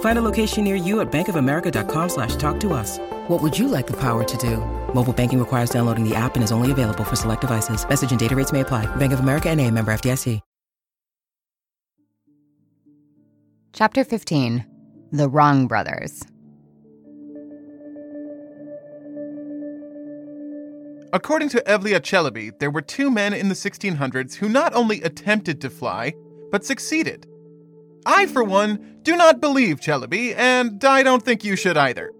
Find a location near you at bankofamerica.com slash talk to us. What would you like the power to do? Mobile banking requires downloading the app and is only available for select devices. Message and data rates may apply. Bank of America and a member FDIC. Chapter 15 The Wrong Brothers. According to Evliya Çelebi, there were two men in the 1600s who not only attempted to fly, but succeeded. I, for one, do not believe Çelebi, and I don't think you should either.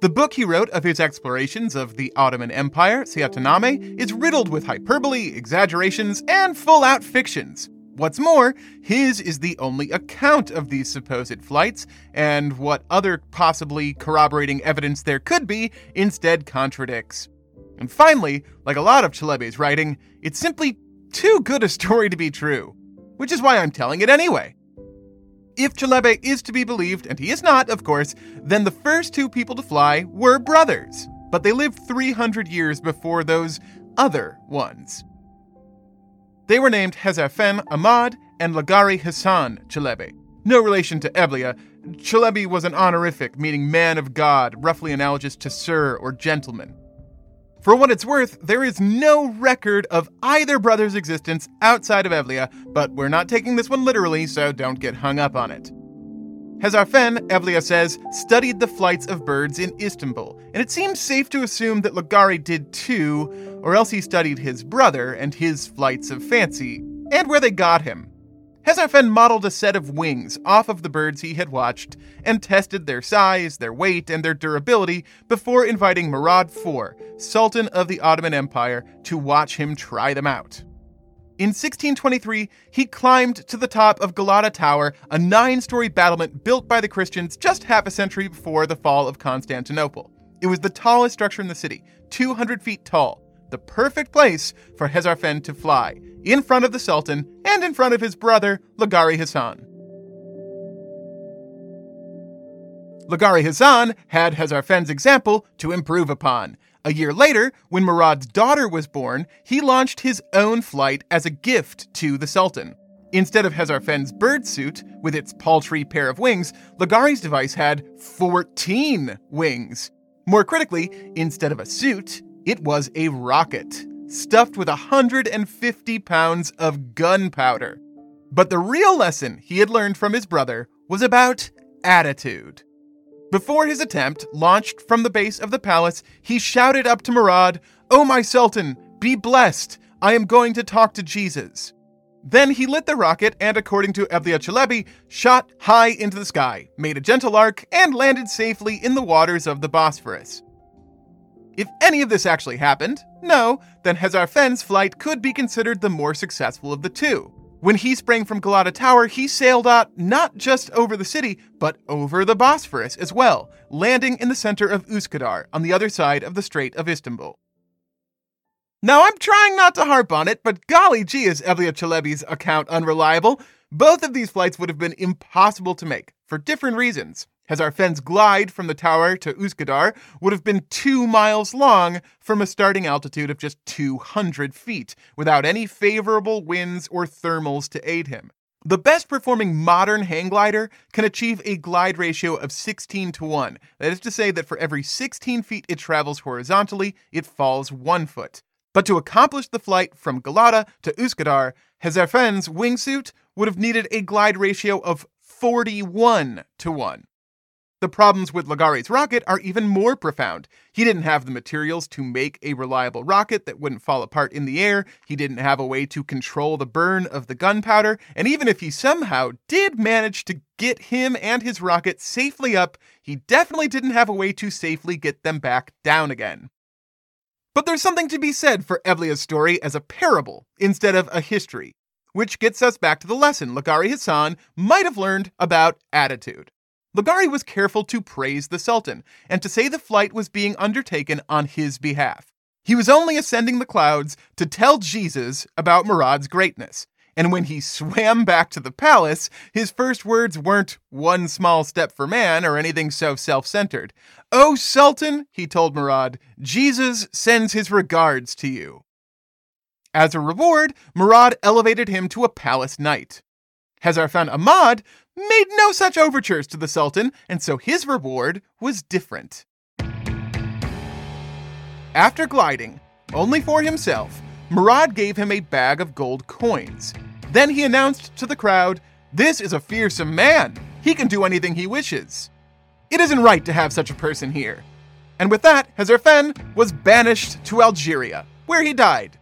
The book he wrote of his explorations of the Ottoman Empire, Seyahatname, is riddled with hyperbole, exaggerations, and full out fictions. What's more, his is the only account of these supposed flights, and what other possibly corroborating evidence there could be instead contradicts. And finally, like a lot of Çelebi's writing, it's simply too good a story to be true, which is why I'm telling it anyway. If Çelebi is to be believed, and he is not, of course, then the first two people to fly were brothers, but they lived 300 years before those other ones. They were named Hezarfen Ahmad and Lagari Hassan Çelebi. No relation to Evliya, Çelebi was an honorific meaning man of God, roughly analogous to sir or gentleman. For what it's worth, there is no record of either brother's existence outside of Evliya, but we're not taking this one literally, so don't get hung up on it. Hezarfen, Evliya says, studied the flights of birds in Istanbul, and it seems safe to assume that Lagari did too, or else he studied his brother and his flights of fancy, and where they got him. Hezarfen modeled a set of wings off of the birds he had watched and tested their size, their weight, and their durability before inviting Murad IV, Sultan of the Ottoman Empire, to watch him try them out. In 1623, he climbed to the top of Galata Tower, a nine story battlement built by the Christians just half a century before the fall of Constantinople. It was the tallest structure in the city, 200 feet tall, the perfect place for Hezarfen to fly, in front of the Sultan and in front of his brother, Lagari Hassan. Lagari Hassan had Hezarfen's example to improve upon. A year later, when Murad's daughter was born, he launched his own flight as a gift to the Sultan. Instead of Hezarfen's bird suit, with its paltry pair of wings, Lagari's device had 14 wings. More critically, instead of a suit, it was a rocket stuffed with 150 pounds of gunpowder. But the real lesson he had learned from his brother was about attitude. Before his attempt launched from the base of the palace, he shouted up to Murad, Oh, my Sultan, be blessed. I am going to talk to Jesus. Then he lit the rocket and, according to Evliya Çelebi, shot high into the sky, made a gentle arc, and landed safely in the waters of the Bosphorus. If any of this actually happened, no, then Hezarfen's flight could be considered the more successful of the two. When he sprang from Galata Tower, he sailed out not just over the city, but over the Bosphorus as well, landing in the center of Üsküdar on the other side of the Strait of Istanbul. Now, I'm trying not to harp on it, but golly gee, is Evliya Çelebi's account unreliable. Both of these flights would have been impossible to make, for different reasons. Hezarfen's glide from the tower to Üsküdar would have been two miles long from a starting altitude of just 200 feet, without any favorable winds or thermals to aid him. The best performing modern hang glider can achieve a glide ratio of 16 to 1. That is to say that for every 16 feet it travels horizontally, it falls one foot. But to accomplish the flight from Galata to Üsküdar, Hezarfen's wingsuit would have needed a glide ratio of 41 to 1. The problems with Lagari's rocket are even more profound. He didn't have the materials to make a reliable rocket that wouldn't fall apart in the air. He didn't have a way to control the burn of the gunpowder. And even if he somehow did manage to get him and his rocket safely up, he definitely didn't have a way to safely get them back down again. But there's something to be said for Evliya's story as a parable instead of a history, which gets us back to the lesson Lagari Hassan might have learned about attitude. Lagari was careful to praise the Sultan and to say the flight was being undertaken on his behalf. He was only ascending the clouds to tell Jesus about Murad's greatness. And when he swam back to the palace, his first words weren't one small step for man or anything so self centered. Oh, Sultan, he told Murad, Jesus sends his regards to you. As a reward, Murad elevated him to a palace knight. Hezarfen Ahmad made no such overtures to the Sultan, and so his reward was different. After gliding, only for himself, Murad gave him a bag of gold coins. Then he announced to the crowd, This is a fearsome man. He can do anything he wishes. It isn't right to have such a person here. And with that, Hezarfen was banished to Algeria, where he died.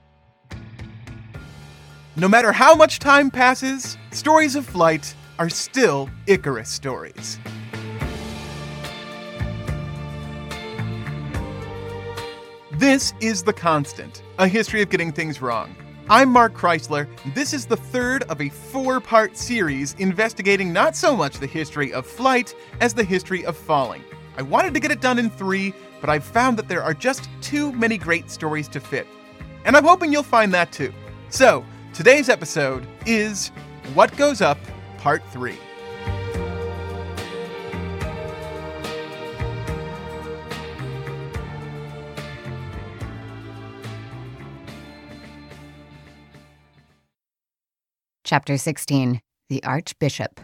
No matter how much time passes, stories of flight are still Icarus stories. This is The Constant, a history of getting things wrong. I'm Mark Chrysler. This is the third of a four part series investigating not so much the history of flight as the history of falling. I wanted to get it done in three, but I've found that there are just too many great stories to fit. And I'm hoping you'll find that too. So, today's episode is What Goes Up Part 3. Chapter 16 The Archbishop.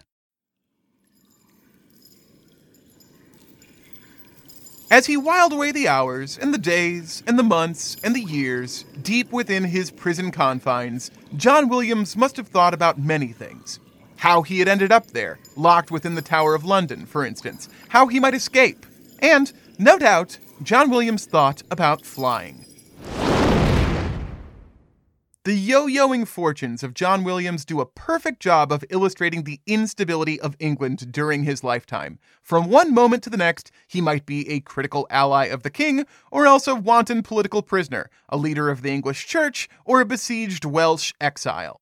As he whiled away the hours, and the days, and the months, and the years, deep within his prison confines, John Williams must have thought about many things. How he had ended up there, locked within the Tower of London, for instance, how he might escape, and, no doubt, John Williams thought about flying. The yo yoing fortunes of John Williams do a perfect job of illustrating the instability of England during his lifetime. From one moment to the next, he might be a critical ally of the king, or else a wanton political prisoner, a leader of the English church, or a besieged Welsh exile.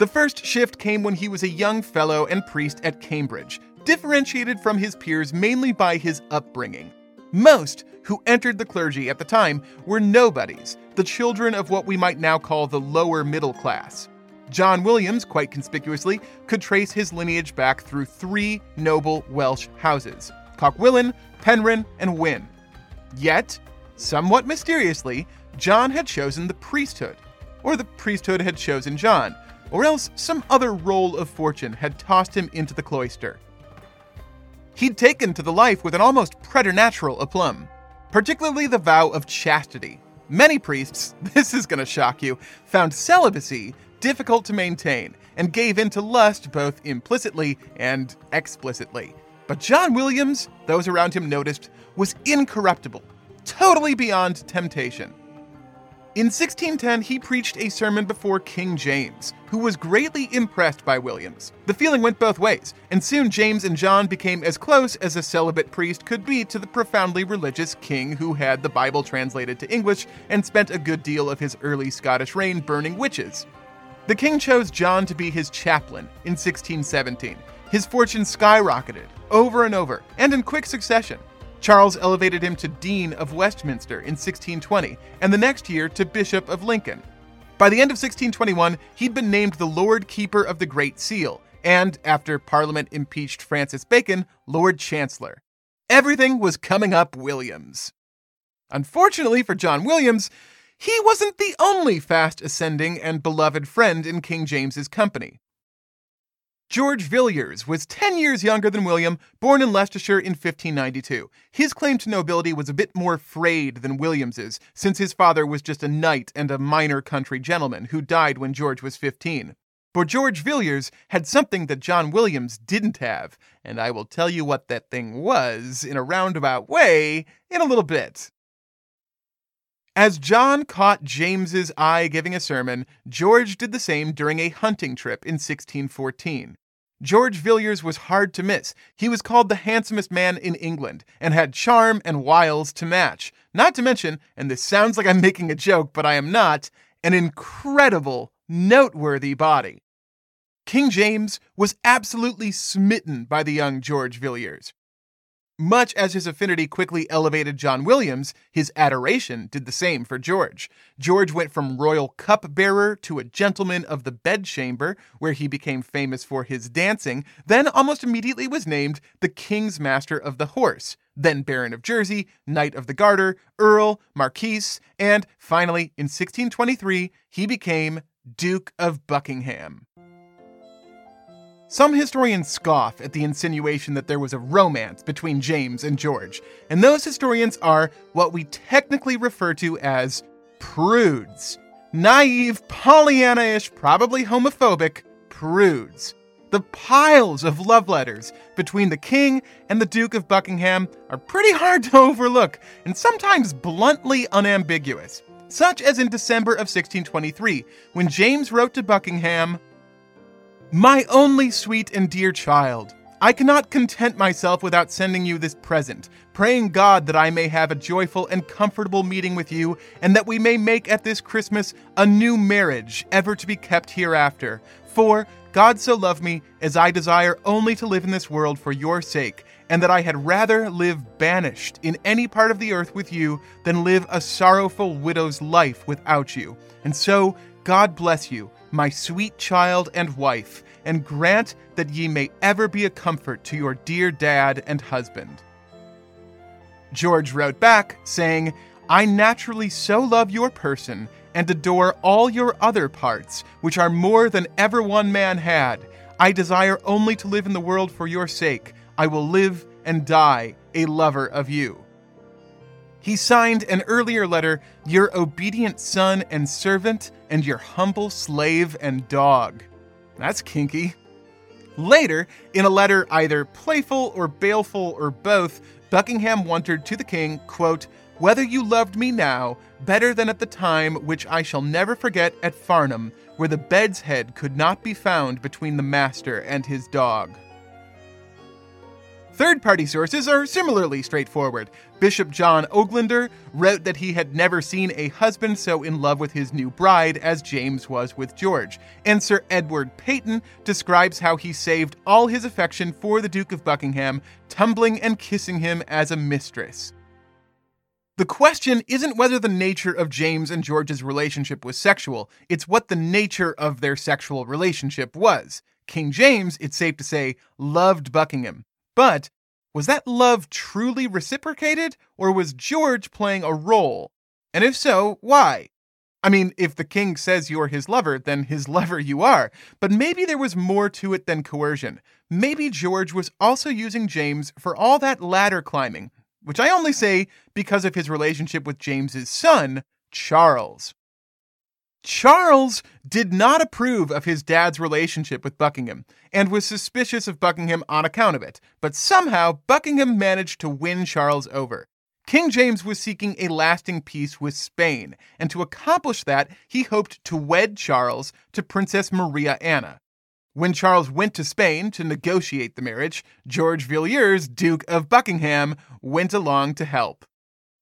The first shift came when he was a young fellow and priest at Cambridge, differentiated from his peers mainly by his upbringing. Most who entered the clergy at the time were nobodies, the children of what we might now call the lower middle class. John Williams, quite conspicuously, could trace his lineage back through three noble Welsh houses Cochwillan, Penrhyn, and Wynn. Yet, somewhat mysteriously, John had chosen the priesthood, or the priesthood had chosen John, or else some other roll of fortune had tossed him into the cloister. He'd taken to the life with an almost preternatural aplomb, particularly the vow of chastity. Many priests, this is going to shock you, found celibacy difficult to maintain and gave in to lust both implicitly and explicitly. But John Williams, those around him noticed, was incorruptible, totally beyond temptation. In 1610, he preached a sermon before King James, who was greatly impressed by Williams. The feeling went both ways, and soon James and John became as close as a celibate priest could be to the profoundly religious king who had the Bible translated to English and spent a good deal of his early Scottish reign burning witches. The king chose John to be his chaplain in 1617. His fortune skyrocketed over and over, and in quick succession. Charles elevated him to Dean of Westminster in 1620, and the next year to Bishop of Lincoln. By the end of 1621, he'd been named the Lord Keeper of the Great Seal, and, after Parliament impeached Francis Bacon, Lord Chancellor. Everything was coming up Williams. Unfortunately for John Williams, he wasn't the only fast ascending and beloved friend in King James's company. George Villiers was 10 years younger than William, born in Leicestershire in 1592. His claim to nobility was a bit more frayed than Williams's, since his father was just a knight and a minor country gentleman who died when George was 15. But George Villiers had something that John Williams didn't have, and I will tell you what that thing was in a roundabout way in a little bit. As John caught James's eye giving a sermon, George did the same during a hunting trip in 1614. George Villiers was hard to miss. He was called the handsomest man in England and had charm and wiles to match. Not to mention, and this sounds like I'm making a joke, but I am not, an incredible, noteworthy body. King James was absolutely smitten by the young George Villiers. Much as his affinity quickly elevated John Williams, his adoration did the same for George. George went from royal cupbearer to a gentleman of the bedchamber, where he became famous for his dancing, then almost immediately was named the King's Master of the Horse, then Baron of Jersey, Knight of the Garter, Earl, Marquis, and finally, in 1623, he became Duke of Buckingham. Some historians scoff at the insinuation that there was a romance between James and George, and those historians are what we technically refer to as prudes. Naive, Pollyanna ish, probably homophobic prudes. The piles of love letters between the king and the Duke of Buckingham are pretty hard to overlook and sometimes bluntly unambiguous, such as in December of 1623, when James wrote to Buckingham, my only sweet and dear child, I cannot content myself without sending you this present, praying God that I may have a joyful and comfortable meeting with you, and that we may make at this Christmas a new marriage, ever to be kept hereafter. For God so loved me, as I desire only to live in this world for your sake, and that I had rather live banished in any part of the earth with you than live a sorrowful widow's life without you. And so, God bless you my sweet child and wife, and grant that ye may ever be a comfort to your dear dad and husband. George wrote back, saying, I naturally so love your person and adore all your other parts, which are more than ever one man had. I desire only to live in the world for your sake. I will live and die a lover of you. He signed an earlier letter, Your obedient son and servant, and your humble slave and dog. That's kinky. Later, in a letter either playful or baleful or both, Buckingham wondered to the king, quote, Whether you loved me now better than at the time which I shall never forget at Farnham, where the bed's head could not be found between the master and his dog. Third party sources are similarly straightforward. Bishop John Oglander wrote that he had never seen a husband so in love with his new bride as James was with George, and Sir Edward Peyton describes how he saved all his affection for the Duke of Buckingham, tumbling and kissing him as a mistress. The question isn't whether the nature of James and George's relationship was sexual, it's what the nature of their sexual relationship was. King James, it's safe to say, loved Buckingham. But was that love truly reciprocated, or was George playing a role? And if so, why? I mean, if the king says you're his lover, then his lover you are. But maybe there was more to it than coercion. Maybe George was also using James for all that ladder climbing, which I only say because of his relationship with James's son, Charles. Charles did not approve of his dad's relationship with Buckingham and was suspicious of Buckingham on account of it, but somehow Buckingham managed to win Charles over. King James was seeking a lasting peace with Spain, and to accomplish that, he hoped to wed Charles to Princess Maria Anna. When Charles went to Spain to negotiate the marriage, George Villiers, Duke of Buckingham, went along to help.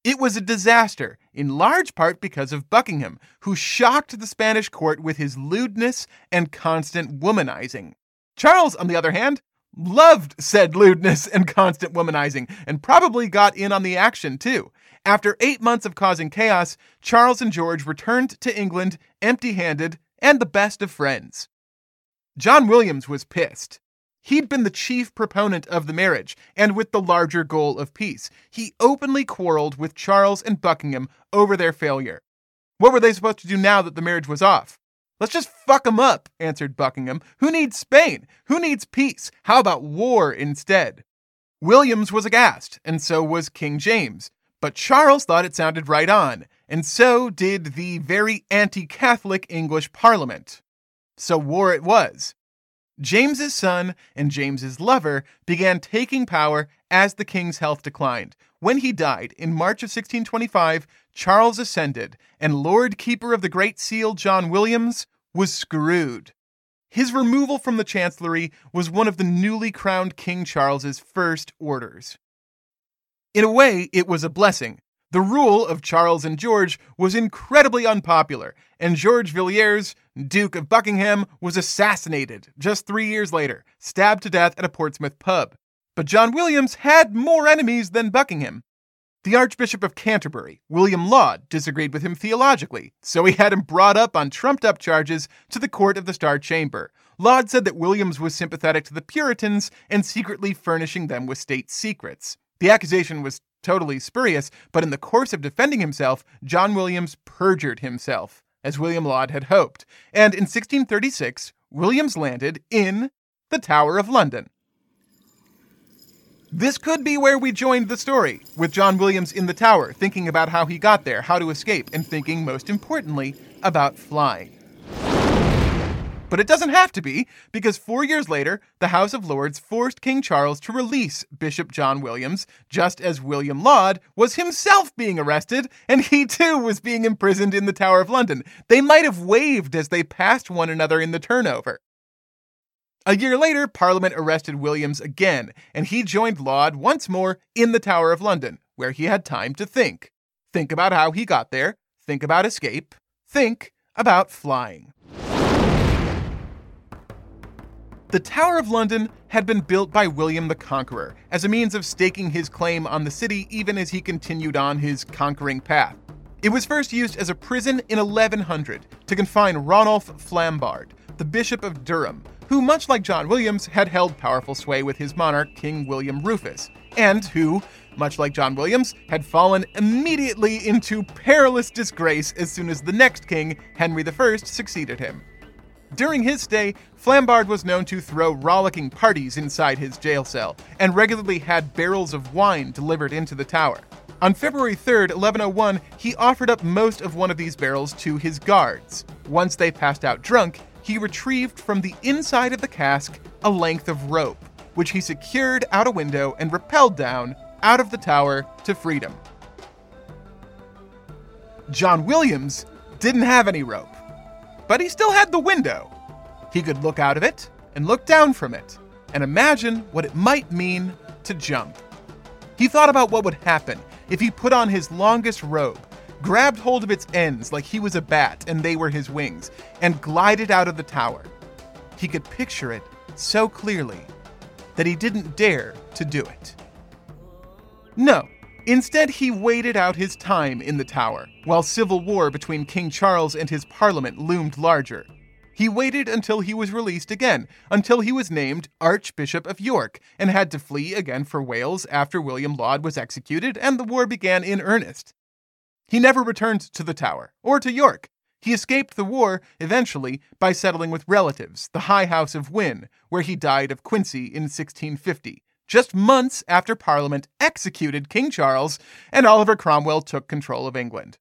It was a disaster, in large part because of Buckingham, who shocked the Spanish court with his lewdness and constant womanizing. Charles, on the other hand, loved said lewdness and constant womanizing, and probably got in on the action too. After eight months of causing chaos, Charles and George returned to England empty handed and the best of friends. John Williams was pissed. He'd been the chief proponent of the marriage, and with the larger goal of peace. He openly quarreled with Charles and Buckingham over their failure. What were they supposed to do now that the marriage was off? Let's just fuck 'em up, answered Buckingham. Who needs Spain? Who needs peace? How about war instead? Williams was aghast, and so was King James. But Charles thought it sounded right on, and so did the very anti Catholic English Parliament. So war it was. James's son and James's lover began taking power as the king's health declined. When he died in March of 1625, Charles ascended, and Lord Keeper of the Great Seal John Williams was screwed. His removal from the chancellery was one of the newly crowned King Charles's first orders. In a way, it was a blessing. The rule of Charles and George was incredibly unpopular, and George Villiers, Duke of Buckingham, was assassinated just three years later, stabbed to death at a Portsmouth pub. But John Williams had more enemies than Buckingham. The Archbishop of Canterbury, William Laud, disagreed with him theologically, so he had him brought up on trumped up charges to the court of the Star Chamber. Laud said that Williams was sympathetic to the Puritans and secretly furnishing them with state secrets. The accusation was totally spurious, but in the course of defending himself, John Williams perjured himself, as William Laud had hoped. And in 1636, Williams landed in the Tower of London. This could be where we joined the story, with John Williams in the tower, thinking about how he got there, how to escape, and thinking, most importantly, about flying. But it doesn't have to be, because four years later, the House of Lords forced King Charles to release Bishop John Williams, just as William Laud was himself being arrested, and he too was being imprisoned in the Tower of London. They might have waved as they passed one another in the turnover. A year later, Parliament arrested Williams again, and he joined Laud once more in the Tower of London, where he had time to think. Think about how he got there, think about escape, think about flying. The Tower of London had been built by William the Conqueror as a means of staking his claim on the city even as he continued on his conquering path. It was first used as a prison in 1100 to confine Ranulph Flambard, the Bishop of Durham, who, much like John Williams, had held powerful sway with his monarch, King William Rufus, and who, much like John Williams, had fallen immediately into perilous disgrace as soon as the next king, Henry I, succeeded him. During his stay, Flambard was known to throw rollicking parties inside his jail cell and regularly had barrels of wine delivered into the tower. On February 3, 1101, he offered up most of one of these barrels to his guards. Once they passed out drunk, he retrieved from the inside of the cask a length of rope, which he secured out a window and rappelled down out of the tower to freedom. John Williams didn't have any rope, but he still had the window. He could look out of it and look down from it and imagine what it might mean to jump. He thought about what would happen if he put on his longest robe grabbed hold of its ends like he was a bat and they were his wings, and glided out of the tower. He could picture it so clearly that he didn't dare to do it. No, instead, he waited out his time in the tower, while civil war between King Charles and his parliament loomed larger. He waited until he was released again, until he was named Archbishop of York, and had to flee again for Wales after William Laud was executed and the war began in earnest. He never returned to the Tower or to York. He escaped the war eventually by settling with relatives, the High House of Wynne, where he died of quinsy in 1650, just months after Parliament executed King Charles and Oliver Cromwell took control of England.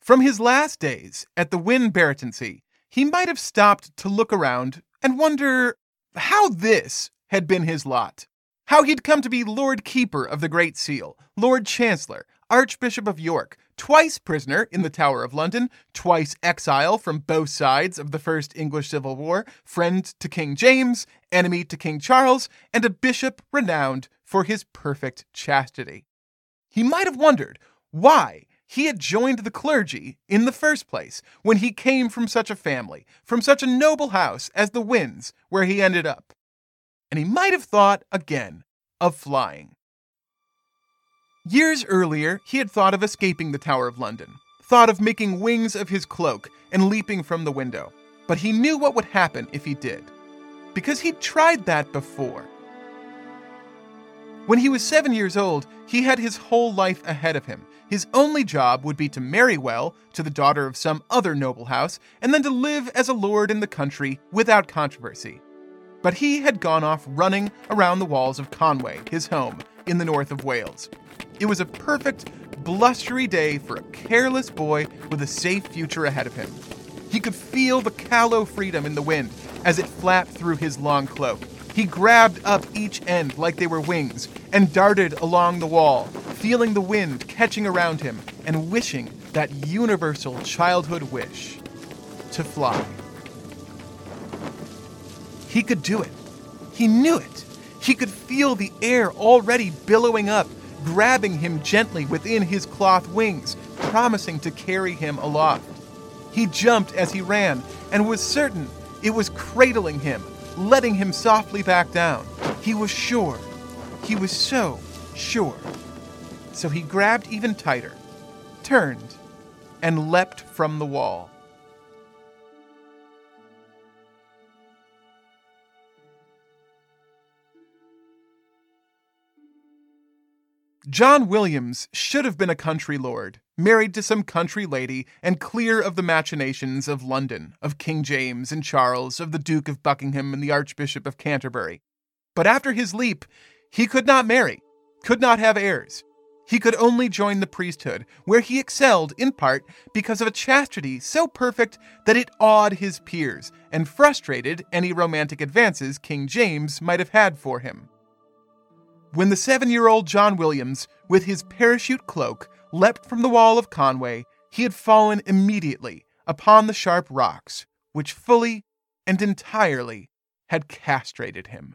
From his last days at the Wynne Baronetcy, he might have stopped to look around and wonder how this had been his lot. How he'd come to be Lord Keeper of the Great Seal, Lord Chancellor, Archbishop of York, twice prisoner in the Tower of London, twice exile from both sides of the First English Civil War, friend to King James, enemy to King Charles, and a bishop renowned for his perfect chastity. He might have wondered why he had joined the clergy in the first place when he came from such a family, from such a noble house as the Wynnes, where he ended up. And he might have thought again of flying. Years earlier, he had thought of escaping the Tower of London, thought of making wings of his cloak and leaping from the window. But he knew what would happen if he did, because he'd tried that before. When he was seven years old, he had his whole life ahead of him. His only job would be to marry well to the daughter of some other noble house, and then to live as a lord in the country without controversy. But he had gone off running around the walls of Conway, his home, in the north of Wales. It was a perfect, blustery day for a careless boy with a safe future ahead of him. He could feel the callow freedom in the wind as it flapped through his long cloak. He grabbed up each end like they were wings and darted along the wall, feeling the wind catching around him and wishing that universal childhood wish to fly. He could do it. He knew it. He could feel the air already billowing up, grabbing him gently within his cloth wings, promising to carry him aloft. He jumped as he ran and was certain it was cradling him, letting him softly back down. He was sure. He was so sure. So he grabbed even tighter, turned, and leapt from the wall. John Williams should have been a country lord, married to some country lady, and clear of the machinations of London, of King James and Charles, of the Duke of Buckingham and the Archbishop of Canterbury. But after his leap, he could not marry, could not have heirs. He could only join the priesthood, where he excelled in part because of a chastity so perfect that it awed his peers and frustrated any romantic advances King James might have had for him. When the seven year old John Williams, with his parachute cloak, leapt from the wall of Conway, he had fallen immediately upon the sharp rocks, which fully and entirely had castrated him.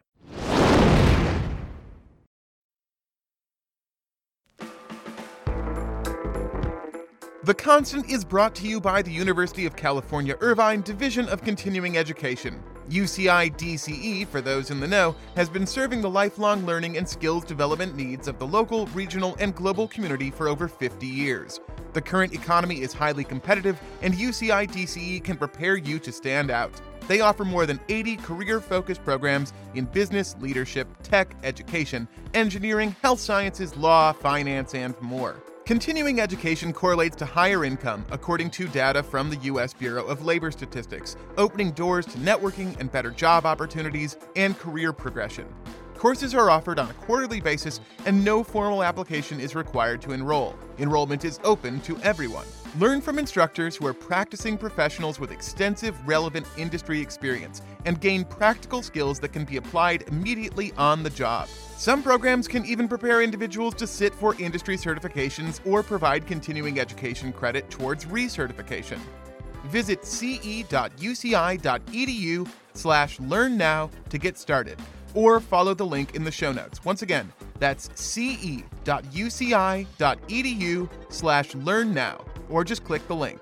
The Constant is brought to you by the University of California Irvine Division of Continuing Education. UCI DCE, for those in the know, has been serving the lifelong learning and skills development needs of the local, regional, and global community for over 50 years. The current economy is highly competitive, and UCI DCE can prepare you to stand out. They offer more than 80 career focused programs in business, leadership, tech, education, engineering, health sciences, law, finance, and more. Continuing education correlates to higher income, according to data from the U.S. Bureau of Labor Statistics, opening doors to networking and better job opportunities and career progression. Courses are offered on a quarterly basis, and no formal application is required to enroll. Enrollment is open to everyone. Learn from instructors who are practicing professionals with extensive, relevant industry experience and gain practical skills that can be applied immediately on the job. Some programs can even prepare individuals to sit for industry certifications or provide continuing education credit towards recertification. Visit ce.uci.edu slash learn now to get started or follow the link in the show notes. Once again, that's ce.uci.edu slash learn now, or just click the link.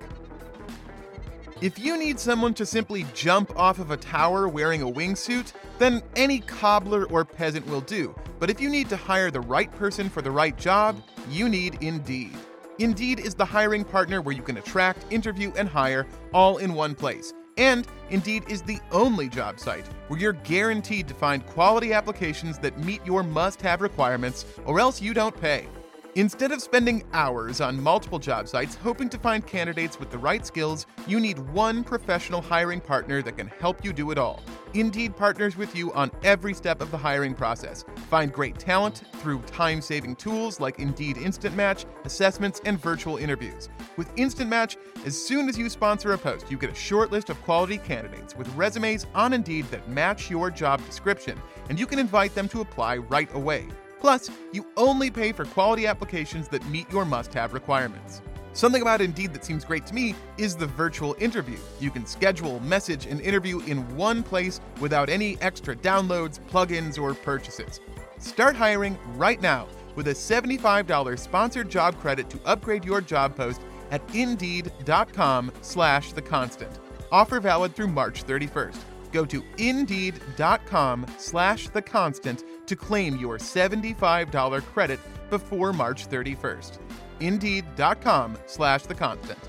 If you need someone to simply jump off of a tower wearing a wingsuit, then any cobbler or peasant will do. But if you need to hire the right person for the right job, you need Indeed. Indeed is the hiring partner where you can attract, interview, and hire all in one place. And Indeed is the only job site where you're guaranteed to find quality applications that meet your must have requirements, or else you don't pay. Instead of spending hours on multiple job sites hoping to find candidates with the right skills, you need one professional hiring partner that can help you do it all. Indeed partners with you on every step of the hiring process. Find great talent through time saving tools like Indeed Instant Match, assessments, and virtual interviews. With Instant Match, as soon as you sponsor a post, you get a short list of quality candidates with resumes on Indeed that match your job description, and you can invite them to apply right away. Plus, you only pay for quality applications that meet your must have requirements. Something about Indeed that seems great to me is the virtual interview. You can schedule, message, and interview in one place without any extra downloads, plugins, or purchases. Start hiring right now with a $75 sponsored job credit to upgrade your job post at indeed.com slash the constant. Offer valid through March 31st. Go to indeed.com slash the constant to claim your $75 credit before March 31st. Indeed.com slash the constant.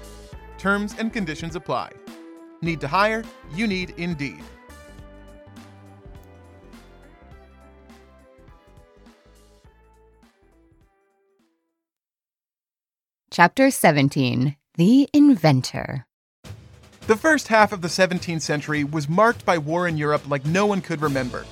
Terms and conditions apply. Need to hire? You need Indeed. Chapter 17 The Inventor. The first half of the 17th century was marked by war in Europe like no one could remember.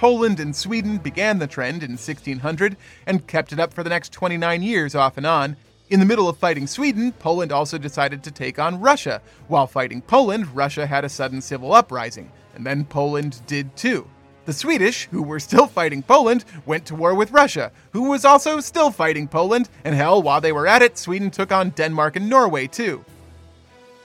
Poland and Sweden began the trend in 1600 and kept it up for the next 29 years off and on. In the middle of fighting Sweden, Poland also decided to take on Russia. While fighting Poland, Russia had a sudden civil uprising, and then Poland did too. The Swedish, who were still fighting Poland, went to war with Russia, who was also still fighting Poland, and hell, while they were at it, Sweden took on Denmark and Norway too.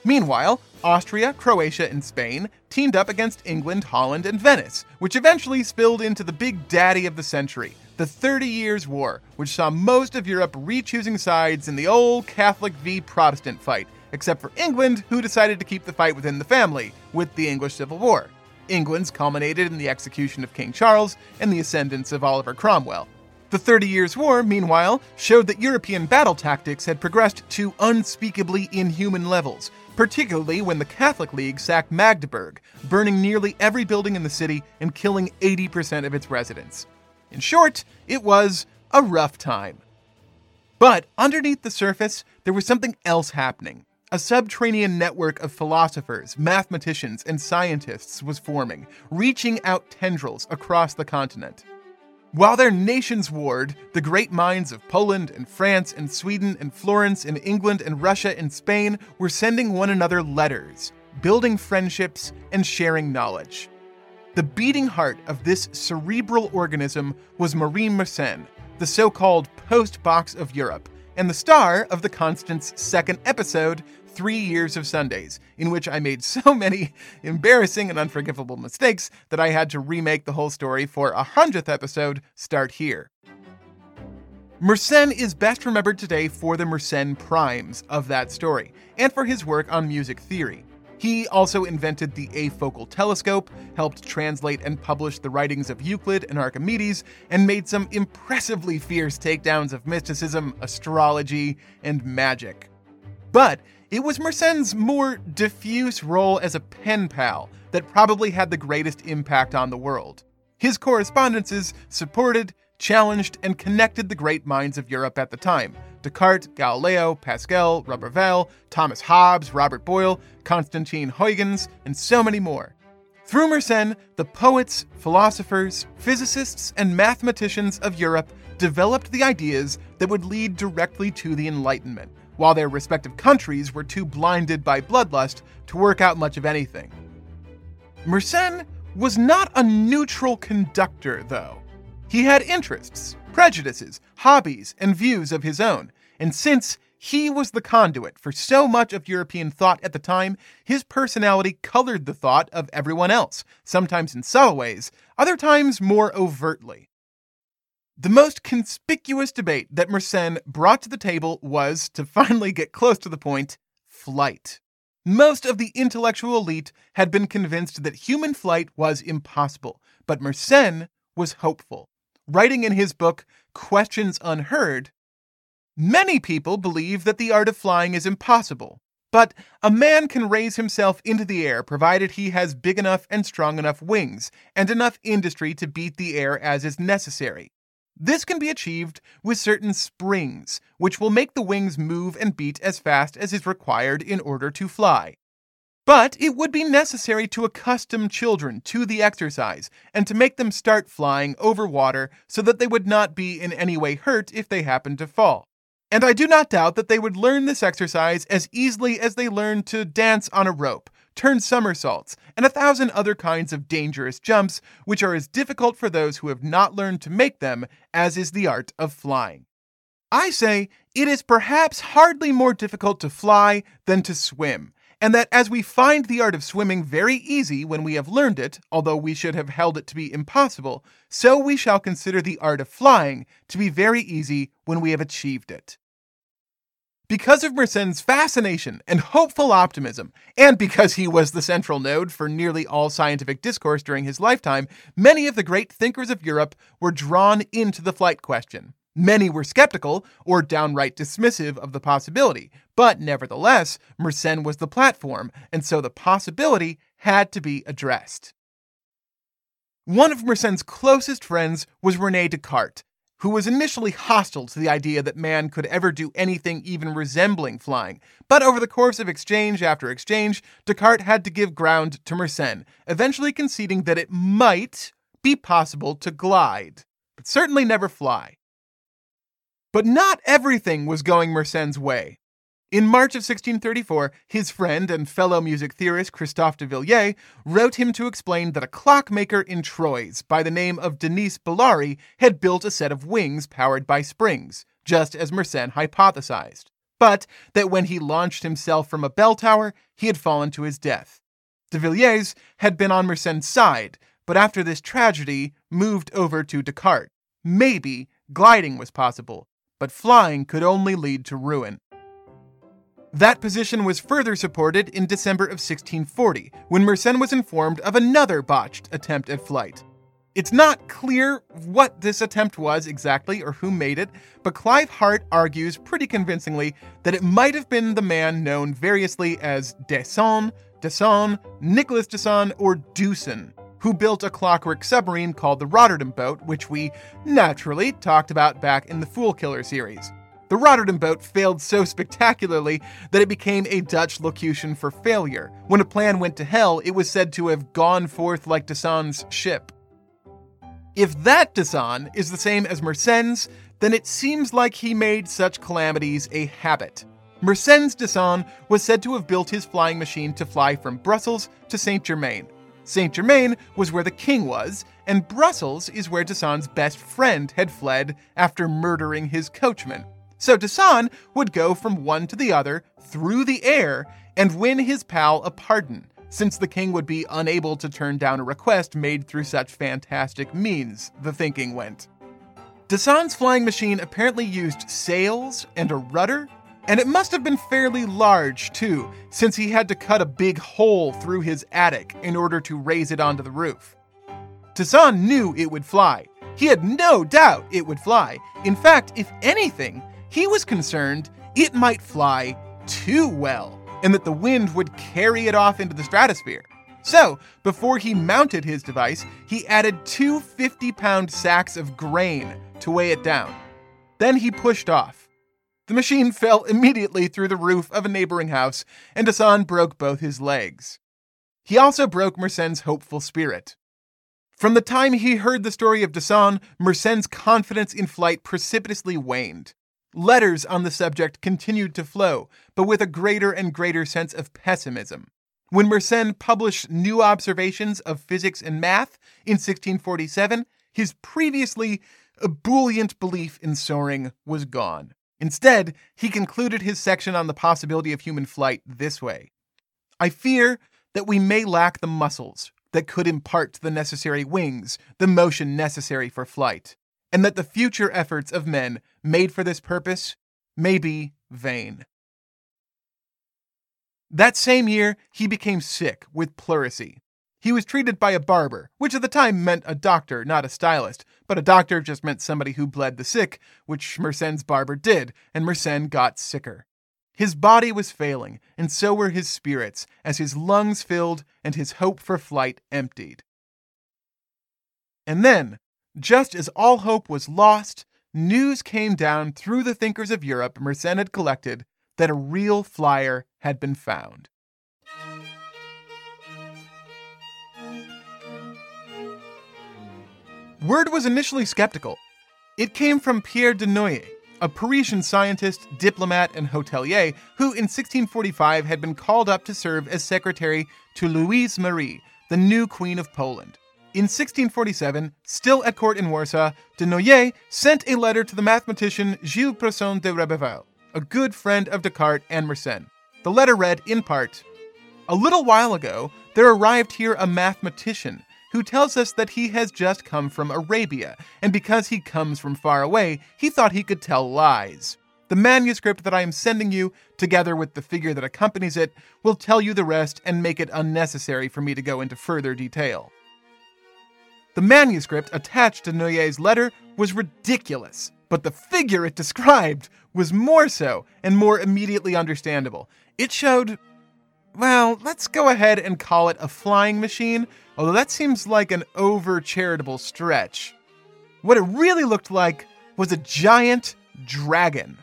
Meanwhile, Austria, Croatia, and Spain teamed up against England, Holland, and Venice, which eventually spilled into the big daddy of the century, the Thirty Years' War, which saw most of Europe re choosing sides in the old Catholic v Protestant fight, except for England, who decided to keep the fight within the family, with the English Civil War. England's culminated in the execution of King Charles and the ascendance of Oliver Cromwell. The Thirty Years' War, meanwhile, showed that European battle tactics had progressed to unspeakably inhuman levels, particularly when the Catholic League sacked Magdeburg, burning nearly every building in the city and killing 80% of its residents. In short, it was a rough time. But underneath the surface, there was something else happening. A subterranean network of philosophers, mathematicians, and scientists was forming, reaching out tendrils across the continent. While their nations warred, the great minds of Poland and France and Sweden and Florence and England and Russia and Spain were sending one another letters, building friendships, and sharing knowledge. The beating heart of this cerebral organism was Marin Mersenne, the so called post box of Europe, and the star of the Constant's second episode, Three Years of Sundays, in which I made so many embarrassing and unforgivable mistakes that I had to remake the whole story for a hundredth episode, Start Here. Mersenne is best remembered today for the Mersenne primes of that story, and for his work on music theory. He also invented the afocal telescope, helped translate and publish the writings of Euclid and Archimedes, and made some impressively fierce takedowns of mysticism, astrology, and magic. But it was Mersenne's more diffuse role as a pen pal that probably had the greatest impact on the world. His correspondences supported, challenged, and connected the great minds of Europe at the time, Descartes, Galileo, Pascal, Roberval, Thomas Hobbes, Robert Boyle, Constantine Huygens, and so many more. Through Mersenne, the poets, philosophers, physicists, and mathematicians of Europe developed the ideas that would lead directly to the Enlightenment, while their respective countries were too blinded by bloodlust to work out much of anything. Mersenne was not a neutral conductor, though. He had interests, prejudices, hobbies, and views of his own, and since he was the conduit for so much of European thought at the time, his personality colored the thought of everyone else, sometimes in subtle ways, other times more overtly. The most conspicuous debate that Mersenne brought to the table was, to finally get close to the point, flight. Most of the intellectual elite had been convinced that human flight was impossible, but Mersenne was hopeful. Writing in his book, Questions Unheard, Many people believe that the art of flying is impossible, but a man can raise himself into the air provided he has big enough and strong enough wings and enough industry to beat the air as is necessary. This can be achieved with certain springs, which will make the wings move and beat as fast as is required in order to fly. But it would be necessary to accustom children to the exercise and to make them start flying over water so that they would not be in any way hurt if they happened to fall. And I do not doubt that they would learn this exercise as easily as they learn to dance on a rope, turn somersaults, and a thousand other kinds of dangerous jumps, which are as difficult for those who have not learned to make them as is the art of flying. I say it is perhaps hardly more difficult to fly than to swim, and that as we find the art of swimming very easy when we have learned it, although we should have held it to be impossible, so we shall consider the art of flying to be very easy when we have achieved it. Because of Mersenne's fascination and hopeful optimism, and because he was the central node for nearly all scientific discourse during his lifetime, many of the great thinkers of Europe were drawn into the flight question. Many were skeptical or downright dismissive of the possibility, but nevertheless, Mersenne was the platform, and so the possibility had to be addressed. One of Mersenne's closest friends was Rene Descartes, who was initially hostile to the idea that man could ever do anything even resembling flying. But over the course of exchange after exchange, Descartes had to give ground to Mersenne, eventually conceding that it might be possible to glide, but certainly never fly. But not everything was going Mersenne's way. In March of 1634, his friend and fellow music theorist Christophe de Villiers wrote him to explain that a clockmaker in Troyes by the name of Denis Bolori had built a set of wings powered by springs, just as Mersenne hypothesized, but that when he launched himself from a bell tower, he had fallen to his death. De Villiers had been on Mersenne's side, but after this tragedy, moved over to Descartes. Maybe gliding was possible, but flying could only lead to ruin. That position was further supported in December of 1640, when Mersenne was informed of another botched attempt at flight. It's not clear what this attempt was exactly or who made it, but Clive Hart argues pretty convincingly that it might have been the man known variously as Desson, Desson, Nicholas Desson, or Deussen, who built a clockwork submarine called the Rotterdam boat, which we naturally talked about back in the Fool Killer series. The Rotterdam boat failed so spectacularly that it became a Dutch locution for failure. When a plan went to hell, it was said to have gone forth like Desson's ship. If that Desson is the same as Mersenne's, then it seems like he made such calamities a habit. Mersenne's Desson was said to have built his flying machine to fly from Brussels to Saint Germain. Saint Germain was where the king was, and Brussels is where Desson's best friend had fled after murdering his coachman. So Desson would go from one to the other through the air and win his pal a pardon since the king would be unable to turn down a request made through such fantastic means, the thinking went. Desson's flying machine apparently used sails and a rudder, and it must have been fairly large too, since he had to cut a big hole through his attic in order to raise it onto the roof. Desson knew it would fly. He had no doubt it would fly. In fact, if anything, he was concerned it might fly too well and that the wind would carry it off into the stratosphere. So, before he mounted his device, he added two 50 pound sacks of grain to weigh it down. Then he pushed off. The machine fell immediately through the roof of a neighboring house, and Desson broke both his legs. He also broke Mersenne's hopeful spirit. From the time he heard the story of Desson, Mersenne's confidence in flight precipitously waned. Letters on the subject continued to flow, but with a greater and greater sense of pessimism. When Mersenne published new observations of physics and math in 1647, his previously ebullient belief in soaring was gone. Instead, he concluded his section on the possibility of human flight this way I fear that we may lack the muscles that could impart the necessary wings the motion necessary for flight and that the future efforts of men made for this purpose may be vain. That same year, he became sick with pleurisy. He was treated by a barber, which at the time meant a doctor, not a stylist, but a doctor just meant somebody who bled the sick, which Mersenne's barber did, and Mersenne got sicker. His body was failing, and so were his spirits, as his lungs filled and his hope for flight emptied. And then, just as all hope was lost, news came down through the thinkers of Europe Mersenne had collected that a real flyer had been found. Word was initially skeptical. It came from Pierre de Noyer, a Parisian scientist, diplomat, and hotelier who in 1645 had been called up to serve as secretary to Louise Marie, the new Queen of Poland. In 1647, still at court in Warsaw, de Noyer sent a letter to the mathematician Gilles Personne de Roberval, a good friend of Descartes and Mersenne. The letter read, in part, A little while ago, there arrived here a mathematician who tells us that he has just come from Arabia, and because he comes from far away, he thought he could tell lies. The manuscript that I am sending you, together with the figure that accompanies it, will tell you the rest and make it unnecessary for me to go into further detail. The manuscript attached to Noyer's letter was ridiculous, but the figure it described was more so and more immediately understandable. It showed, well, let's go ahead and call it a flying machine, although that seems like an over charitable stretch. What it really looked like was a giant dragon.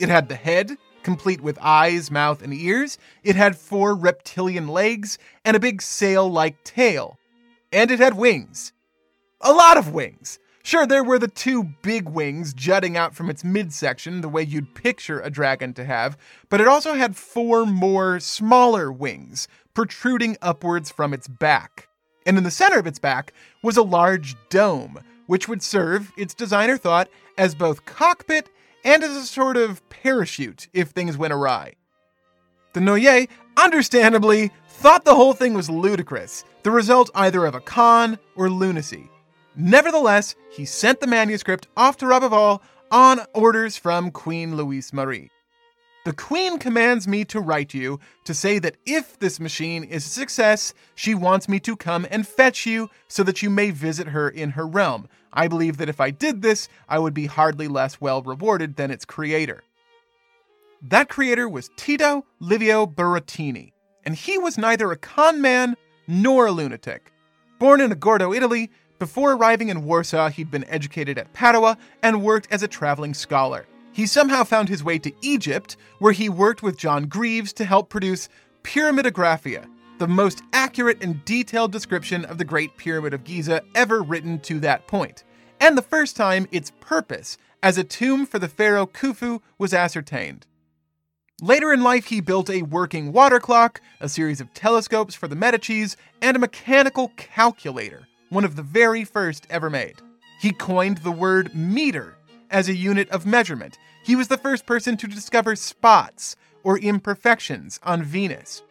It had the head, complete with eyes, mouth, and ears. It had four reptilian legs and a big sail like tail. And it had wings a lot of wings. Sure, there were the two big wings jutting out from its midsection, the way you'd picture a dragon to have, but it also had four more smaller wings protruding upwards from its back. And in the center of its back was a large dome, which would serve, its designer thought, as both cockpit and as a sort of parachute if things went awry. De Noyer, understandably, thought the whole thing was ludicrous, the result either of a con or lunacy. Nevertheless, he sent the manuscript off to Roberval on orders from Queen Louise Marie. The Queen commands me to write you to say that if this machine is a success, she wants me to come and fetch you so that you may visit her in her realm. I believe that if I did this, I would be hardly less well rewarded than its creator. That creator was Tito Livio Burattini, and he was neither a con man nor a lunatic. Born in Agordo, Italy, before arriving in Warsaw, he'd been educated at Padua and worked as a traveling scholar. He somehow found his way to Egypt, where he worked with John Greaves to help produce Pyramidographia, the most accurate and detailed description of the Great Pyramid of Giza ever written to that point, and the first time its purpose as a tomb for the pharaoh Khufu was ascertained. Later in life, he built a working water clock, a series of telescopes for the Medicis, and a mechanical calculator, one of the very first ever made. He coined the word meter as a unit of measurement. He was the first person to discover spots or imperfections on Venus.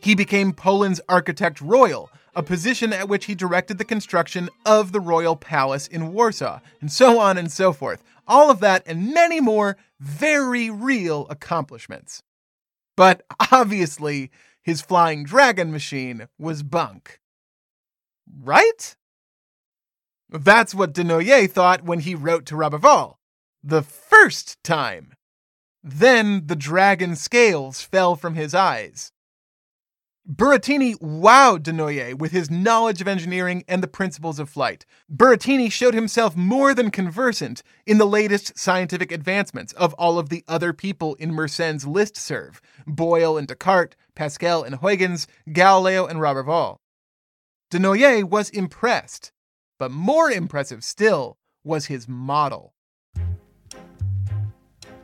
He became Poland's architect royal, a position at which he directed the construction of the royal palace in Warsaw, and so on and so forth. All of that and many more very real accomplishments. But obviously, his flying dragon machine was bunk. Right? That's what Denoyer thought when he wrote to Roberval the first time. Then the dragon scales fell from his eyes. Burattini wowed Denoyer with his knowledge of engineering and the principles of flight. Burattini showed himself more than conversant in the latest scientific advancements of all of the other people in Mersenne's listserv Boyle and Descartes, Pascal and Huygens, Galileo and Roberval. Denoyer was impressed, but more impressive still was his model.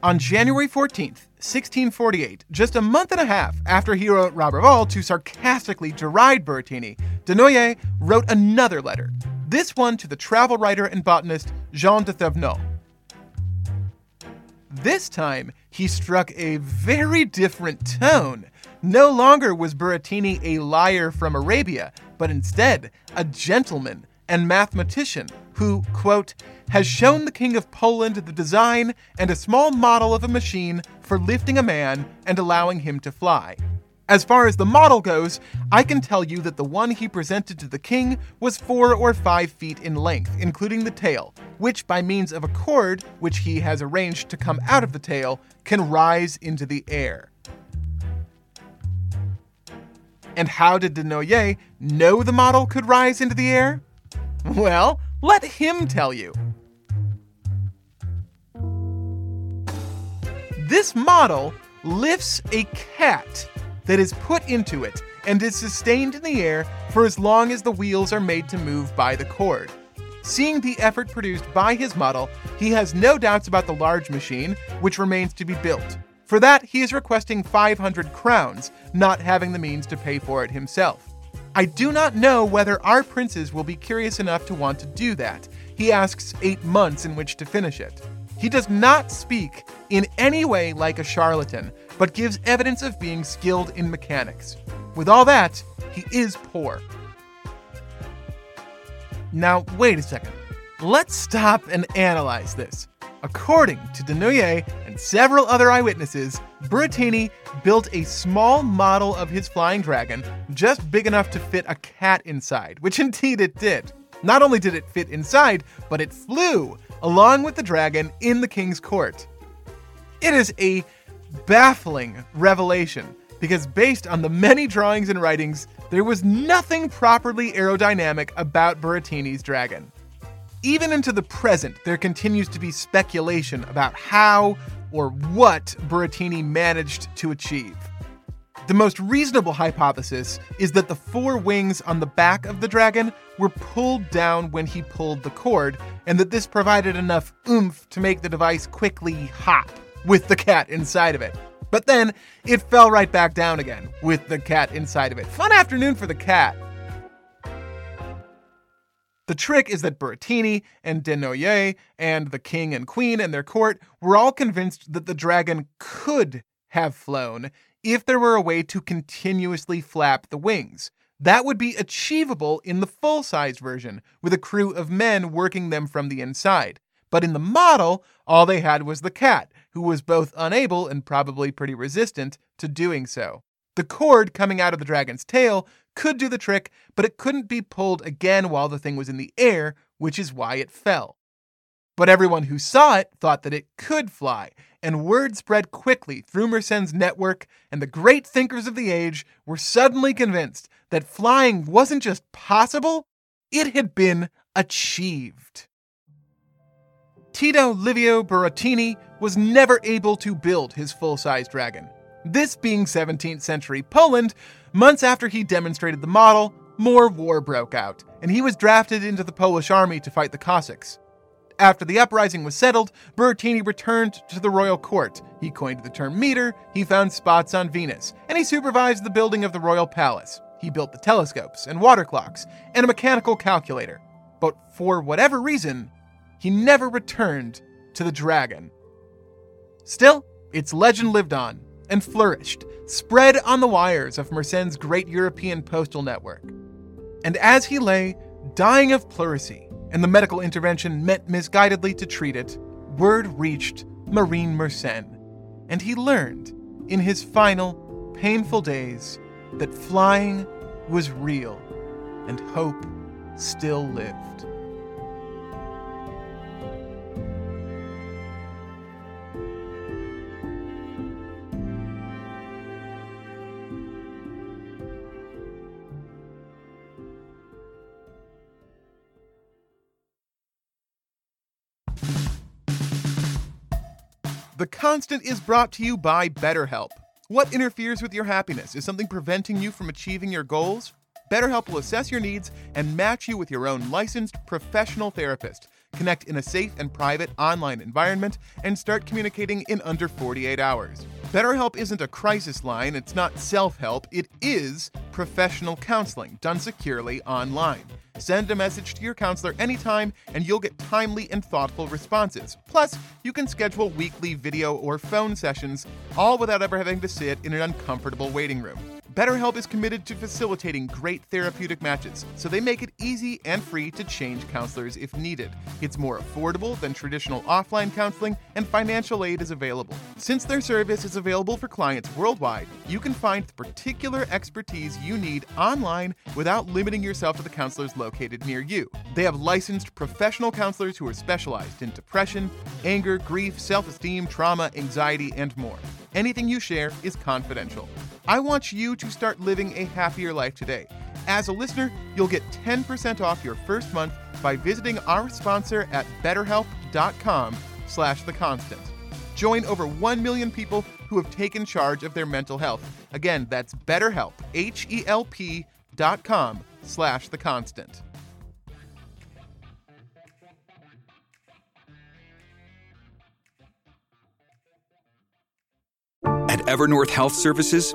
On January 14th, 1648, just a month and a half after he wrote Roberval to sarcastically deride Burattini, Denoyer wrote another letter, this one to the travel writer and botanist Jean de Thévenot. This time, he struck a very different tone. No longer was Burattini a liar from Arabia, but instead a gentleman and mathematician who, quote, has shown the King of Poland the design and a small model of a machine for lifting a man and allowing him to fly. As far as the model goes, I can tell you that the one he presented to the king was four or five feet in length, including the tail, which, by means of a cord which he has arranged to come out of the tail, can rise into the air. And how did Denoyer know the model could rise into the air? Well, let him tell you. This model lifts a cat that is put into it and is sustained in the air for as long as the wheels are made to move by the cord. Seeing the effort produced by his model, he has no doubts about the large machine, which remains to be built. For that, he is requesting 500 crowns, not having the means to pay for it himself. I do not know whether our princes will be curious enough to want to do that. He asks eight months in which to finish it. He does not speak in any way like a charlatan, but gives evidence of being skilled in mechanics. With all that, he is poor. Now, wait a second. Let's stop and analyze this. According to Denoyer several other eyewitnesses, Burattini built a small model of his flying dragon, just big enough to fit a cat inside, which indeed it did. Not only did it fit inside, but it flew along with the dragon in the king's court. It is a baffling revelation because, based on the many drawings and writings, there was nothing properly aerodynamic about Burattini's dragon. Even into the present, there continues to be speculation about how or what Burattini managed to achieve. The most reasonable hypothesis is that the four wings on the back of the dragon were pulled down when he pulled the cord, and that this provided enough oomph to make the device quickly hop with the cat inside of it. But then it fell right back down again with the cat inside of it. Fun afternoon for the cat. The trick is that Burattini and Desnoyers and the king and queen and their court were all convinced that the dragon could have flown if there were a way to continuously flap the wings. That would be achievable in the full sized version, with a crew of men working them from the inside. But in the model, all they had was the cat, who was both unable and probably pretty resistant to doing so. The cord coming out of the dragon's tail could do the trick, but it couldn't be pulled again while the thing was in the air, which is why it fell. But everyone who saw it thought that it could fly, and word spread quickly through Mersenne's network, and the great thinkers of the age were suddenly convinced that flying wasn't just possible, it had been achieved. Tito Livio Burattini was never able to build his full sized dragon. This being 17th century Poland, months after he demonstrated the model, more war broke out, and he was drafted into the Polish army to fight the Cossacks. After the uprising was settled, Burattini returned to the royal court. He coined the term meter, he found spots on Venus, and he supervised the building of the royal palace. He built the telescopes and water clocks and a mechanical calculator. But for whatever reason, he never returned to the dragon. Still, its legend lived on and flourished, spread on the wires of Mersenne's great European postal network. And as he lay, dying of pleurisy, and the medical intervention meant misguidedly to treat it, word reached Marin Mersenne, and he learned, in his final, painful days, that flying was real and hope still lived. The Constant is brought to you by BetterHelp. What interferes with your happiness? Is something preventing you from achieving your goals? BetterHelp will assess your needs and match you with your own licensed professional therapist. Connect in a safe and private online environment and start communicating in under 48 hours. BetterHelp isn't a crisis line, it's not self help, it is professional counseling done securely online. Send a message to your counselor anytime, and you'll get timely and thoughtful responses. Plus, you can schedule weekly video or phone sessions, all without ever having to sit in an uncomfortable waiting room. BetterHelp is committed to facilitating great therapeutic matches, so they make it easy and free to change counselors if needed. It's more affordable than traditional offline counseling, and financial aid is available. Since their service is available for clients worldwide, you can find the particular expertise you need online without limiting yourself to the counselors located near you. They have licensed professional counselors who are specialized in depression, anger, grief, self esteem, trauma, anxiety, and more. Anything you share is confidential. I want you to start living a happier life today. As a listener, you'll get 10% off your first month by visiting our sponsor at betterhelp.com slash the constant. Join over 1 million people who have taken charge of their mental health. Again, that's betterhelp, H-E-L-P dot com slash the constant. At Evernorth Health Services,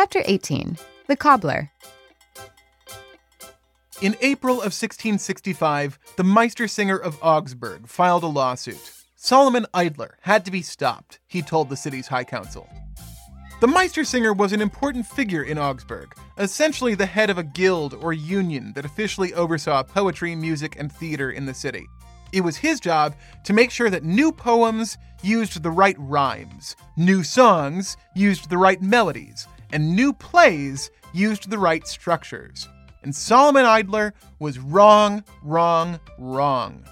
Chapter 18 The Cobbler. In April of 1665, the Meistersinger of Augsburg filed a lawsuit. Solomon Idler had to be stopped, he told the city's high council. The Meistersinger was an important figure in Augsburg, essentially the head of a guild or union that officially oversaw poetry, music, and theater in the city. It was his job to make sure that new poems used the right rhymes, new songs used the right melodies, and new plays used the right structures. And Solomon Idler was wrong, wrong, wrong.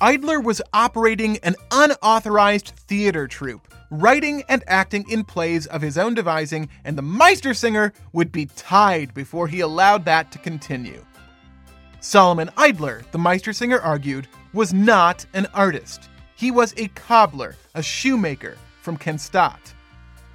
Idler was operating an unauthorized theater troupe, writing and acting in plays of his own devising, and the Meistersinger would be tied before he allowed that to continue. Solomon Idler, the Meistersinger argued, was not an artist. He was a cobbler, a shoemaker from Kronstadt.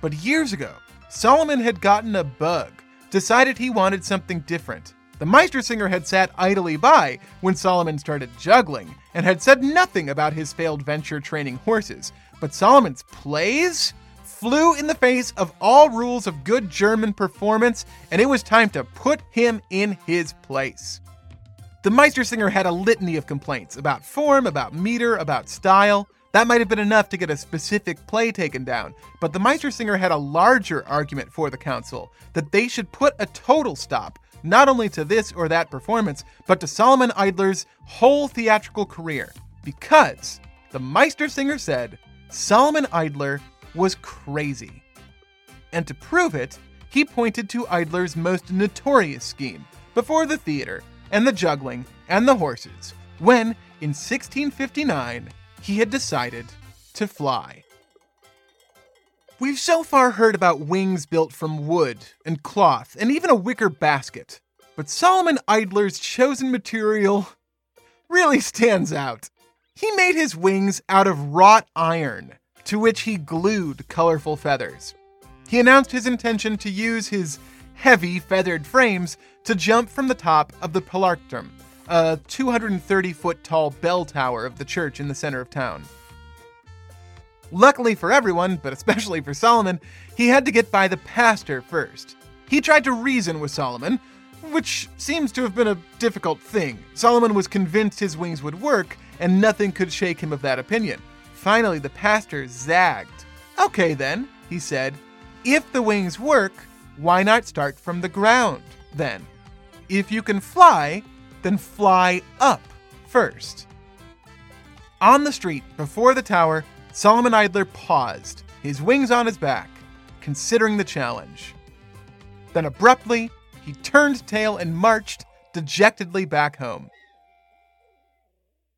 But years ago, Solomon had gotten a bug, decided he wanted something different. The Meistersinger had sat idly by when Solomon started juggling and had said nothing about his failed venture training horses. But Solomon's plays flew in the face of all rules of good German performance, and it was time to put him in his place. The Meistersinger had a litany of complaints about form, about meter, about style. That might have been enough to get a specific play taken down, but the Meistersinger had a larger argument for the council that they should put a total stop not only to this or that performance, but to Solomon Idler's whole theatrical career, because the Meistersinger said Solomon Idler was crazy. And to prove it, he pointed to Idler's most notorious scheme before the theater and the juggling and the horses, when, in 1659, he had decided to fly. We've so far heard about wings built from wood and cloth and even a wicker basket, but Solomon Idler's chosen material really stands out. He made his wings out of wrought iron, to which he glued colorful feathers. He announced his intention to use his heavy feathered frames to jump from the top of the Perlachturm, a 230 foot tall bell tower of the church in the center of town. Luckily for everyone, but especially for Solomon, he had to get by the pastor first. He tried to reason with Solomon, which seems to have been a difficult thing. Solomon was convinced his wings would work, and nothing could shake him of that opinion. Finally, the pastor zagged. Okay, then, he said, if the wings work, why not start from the ground then? If you can fly, then fly up first. On the street before the tower, Solomon Idler paused, his wings on his back, considering the challenge. Then abruptly, he turned tail and marched dejectedly back home.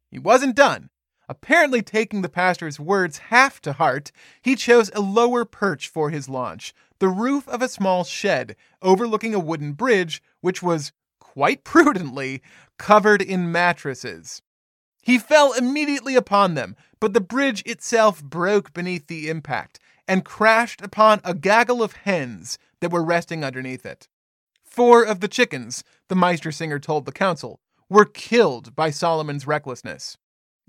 He wasn't done. Apparently, taking the pastor's words half to heart, he chose a lower perch for his launch, the roof of a small shed overlooking a wooden bridge, which was, quite prudently, covered in mattresses. He fell immediately upon them, but the bridge itself broke beneath the impact and crashed upon a gaggle of hens that were resting underneath it. Four of the chickens, the Meistersinger told the council, were killed by Solomon's recklessness.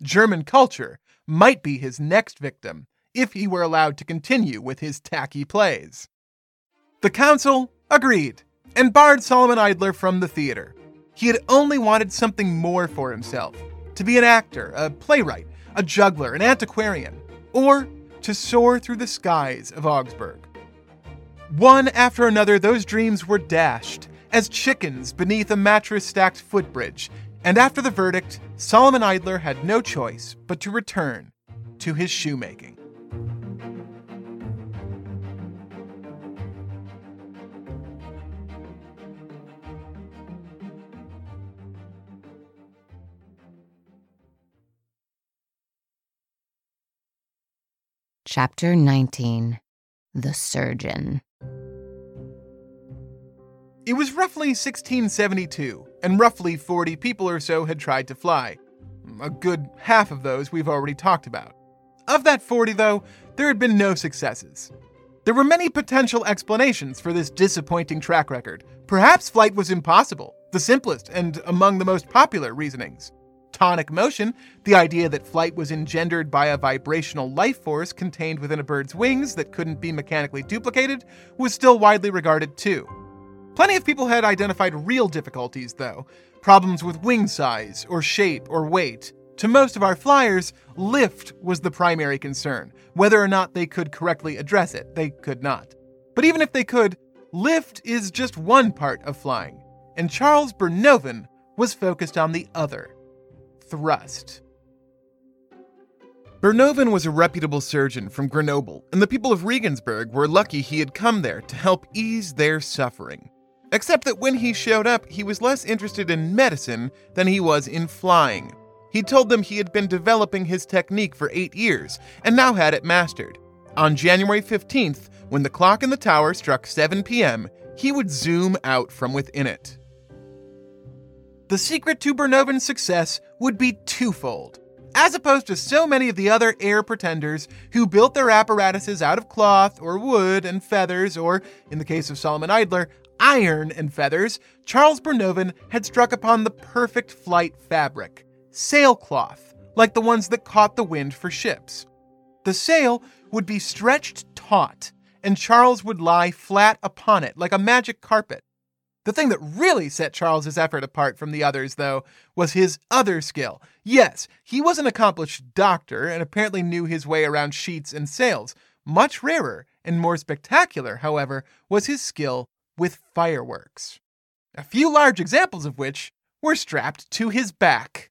German culture might be his next victim if he were allowed to continue with his tacky plays. The council agreed and barred Solomon Idler from the theater. He had only wanted something more for himself to be an actor, a playwright, a juggler, an antiquarian, or to soar through the skies of Augsburg. One after another, those dreams were dashed as chickens beneath a mattress stacked footbridge, and after the verdict, Solomon Idler had no choice but to return to his shoemaking. Chapter 19 The Surgeon. It was roughly 1672, and roughly 40 people or so had tried to fly. A good half of those we've already talked about. Of that 40, though, there had been no successes. There were many potential explanations for this disappointing track record. Perhaps flight was impossible, the simplest and among the most popular reasonings. Tonic motion, the idea that flight was engendered by a vibrational life force contained within a bird's wings that couldn't be mechanically duplicated, was still widely regarded too. Plenty of people had identified real difficulties, though problems with wing size, or shape, or weight. To most of our flyers, lift was the primary concern. Whether or not they could correctly address it, they could not. But even if they could, lift is just one part of flying, and Charles Bernouin was focused on the other thrust. Bernouin was a reputable surgeon from Grenoble, and the people of Regensburg were lucky he had come there to help ease their suffering. Except that when he showed up, he was less interested in medicine than he was in flying. He told them he had been developing his technique for eight years and now had it mastered. On January 15th, when the clock in the tower struck 7 p.m., he would zoom out from within it. The secret to Bernouin's success would be twofold. As opposed to so many of the other air pretenders who built their apparatuses out of cloth or wood and feathers, or, in the case of Solomon Idler, iron and feathers, Charles Bernouin had struck upon the perfect flight fabric sailcloth, like the ones that caught the wind for ships. The sail would be stretched taut, and Charles would lie flat upon it like a magic carpet. The thing that really set Charles's effort apart from the others, though, was his other skill. Yes, he was an accomplished doctor and apparently knew his way around sheets and sails. Much rarer and more spectacular, however, was his skill with fireworks. A few large examples of which were strapped to his back.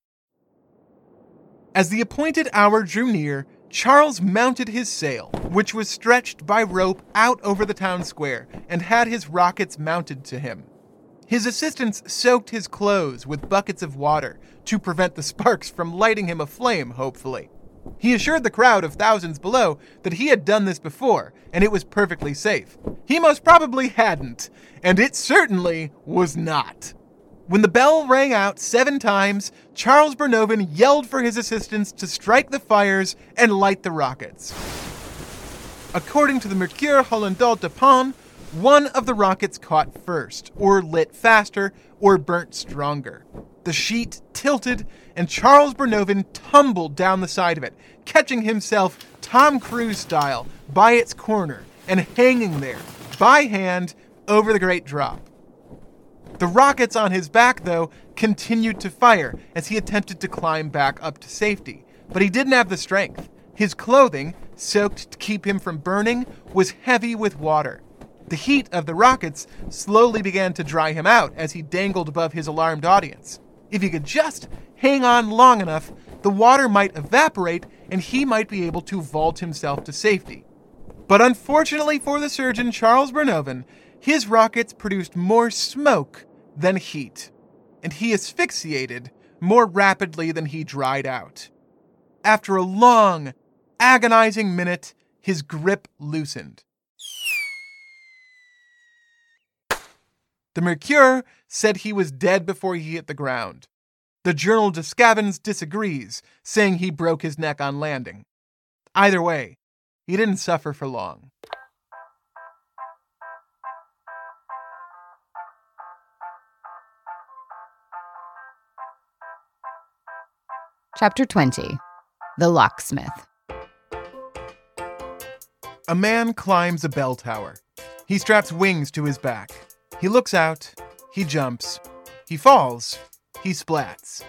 As the appointed hour drew near, Charles mounted his sail, which was stretched by rope out over the town square, and had his rockets mounted to him. His assistants soaked his clothes with buckets of water to prevent the sparks from lighting him aflame, hopefully. He assured the crowd of thousands below that he had done this before, and it was perfectly safe. He most probably hadn't, and it certainly was not. When the bell rang out seven times, Charles Bernouin yelled for his assistants to strike the fires and light the rockets. According to the Mercure Hollandais de Pont, one of the rockets caught first, or lit faster, or burnt stronger. The sheet tilted, and Charles Bernouin tumbled down the side of it, catching himself Tom Cruise style by its corner and hanging there, by hand, over the great drop. The rockets on his back, though, continued to fire as he attempted to climb back up to safety, but he didn't have the strength. His clothing, soaked to keep him from burning, was heavy with water. The heat of the rockets slowly began to dry him out as he dangled above his alarmed audience. If he could just hang on long enough, the water might evaporate and he might be able to vault himself to safety. But unfortunately for the surgeon Charles Bernouin, his rockets produced more smoke than heat, and he asphyxiated more rapidly than he dried out. After a long, agonizing minute, his grip loosened. The Mercure said he was dead before he hit the ground. The Journal de Scavens disagrees, saying he broke his neck on landing. Either way, he didn't suffer for long. Chapter 20 The Locksmith. A man climbs a bell tower. He straps wings to his back. He looks out. He jumps. He falls. He splats.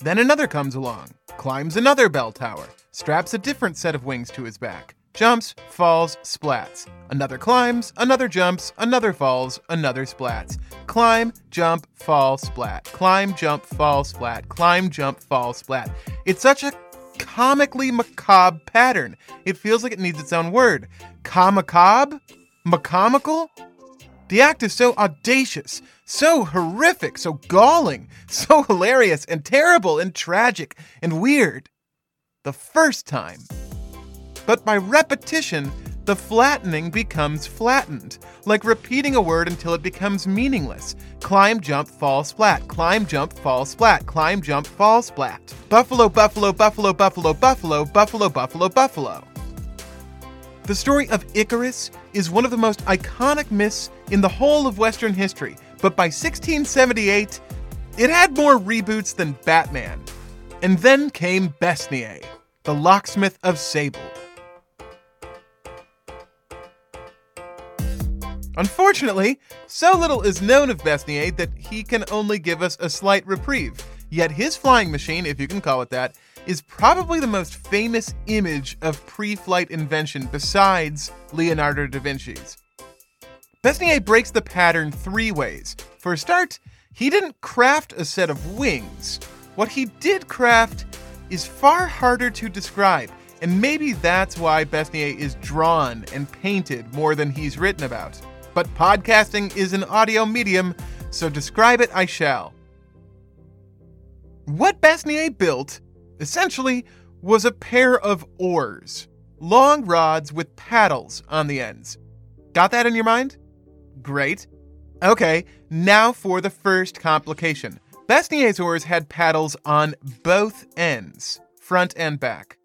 Then another comes along, climbs another bell tower, straps a different set of wings to his back, jumps, falls, splats. Another climbs, another jumps, another falls, another splats. Climb, jump, fall, splat. Climb, jump, fall, splat. Climb, jump, fall, splat. It's such a comically macabre pattern. It feels like it needs its own word. Comicabre? Macomical? The act is so audacious, so horrific, so galling, so hilarious and terrible and tragic and weird. The first time. But by repetition, the flattening becomes flattened, like repeating a word until it becomes meaningless. Climb, jump, fall, splat. Climb, jump, fall, splat. Climb, jump, fall, splat. Buffalo, buffalo, buffalo, buffalo, buffalo, buffalo, buffalo, buffalo. The story of Icarus is one of the most iconic myths in the whole of Western history, but by 1678, It had more reboots than Batman. And then came Besnier, the locksmith of Sablé. Unfortunately, so little is known of Besnier that he can only give us a slight reprieve. Yet his flying machine, if you can call it that, is probably the most famous image of pre flight invention besides Leonardo da Vinci's. Besnier breaks the pattern three ways. For a start, he didn't craft a set of wings. What he did craft is far harder to describe, and maybe that's why Besnier is drawn and painted more than he's written about. But podcasting is an audio medium, so describe it I shall. What Besnier built, essentially, was a pair of oars, long rods with paddles on the ends. Got that in your mind? Great. Okay, now for the first complication. Besnier's oars had paddles on both ends, front and back,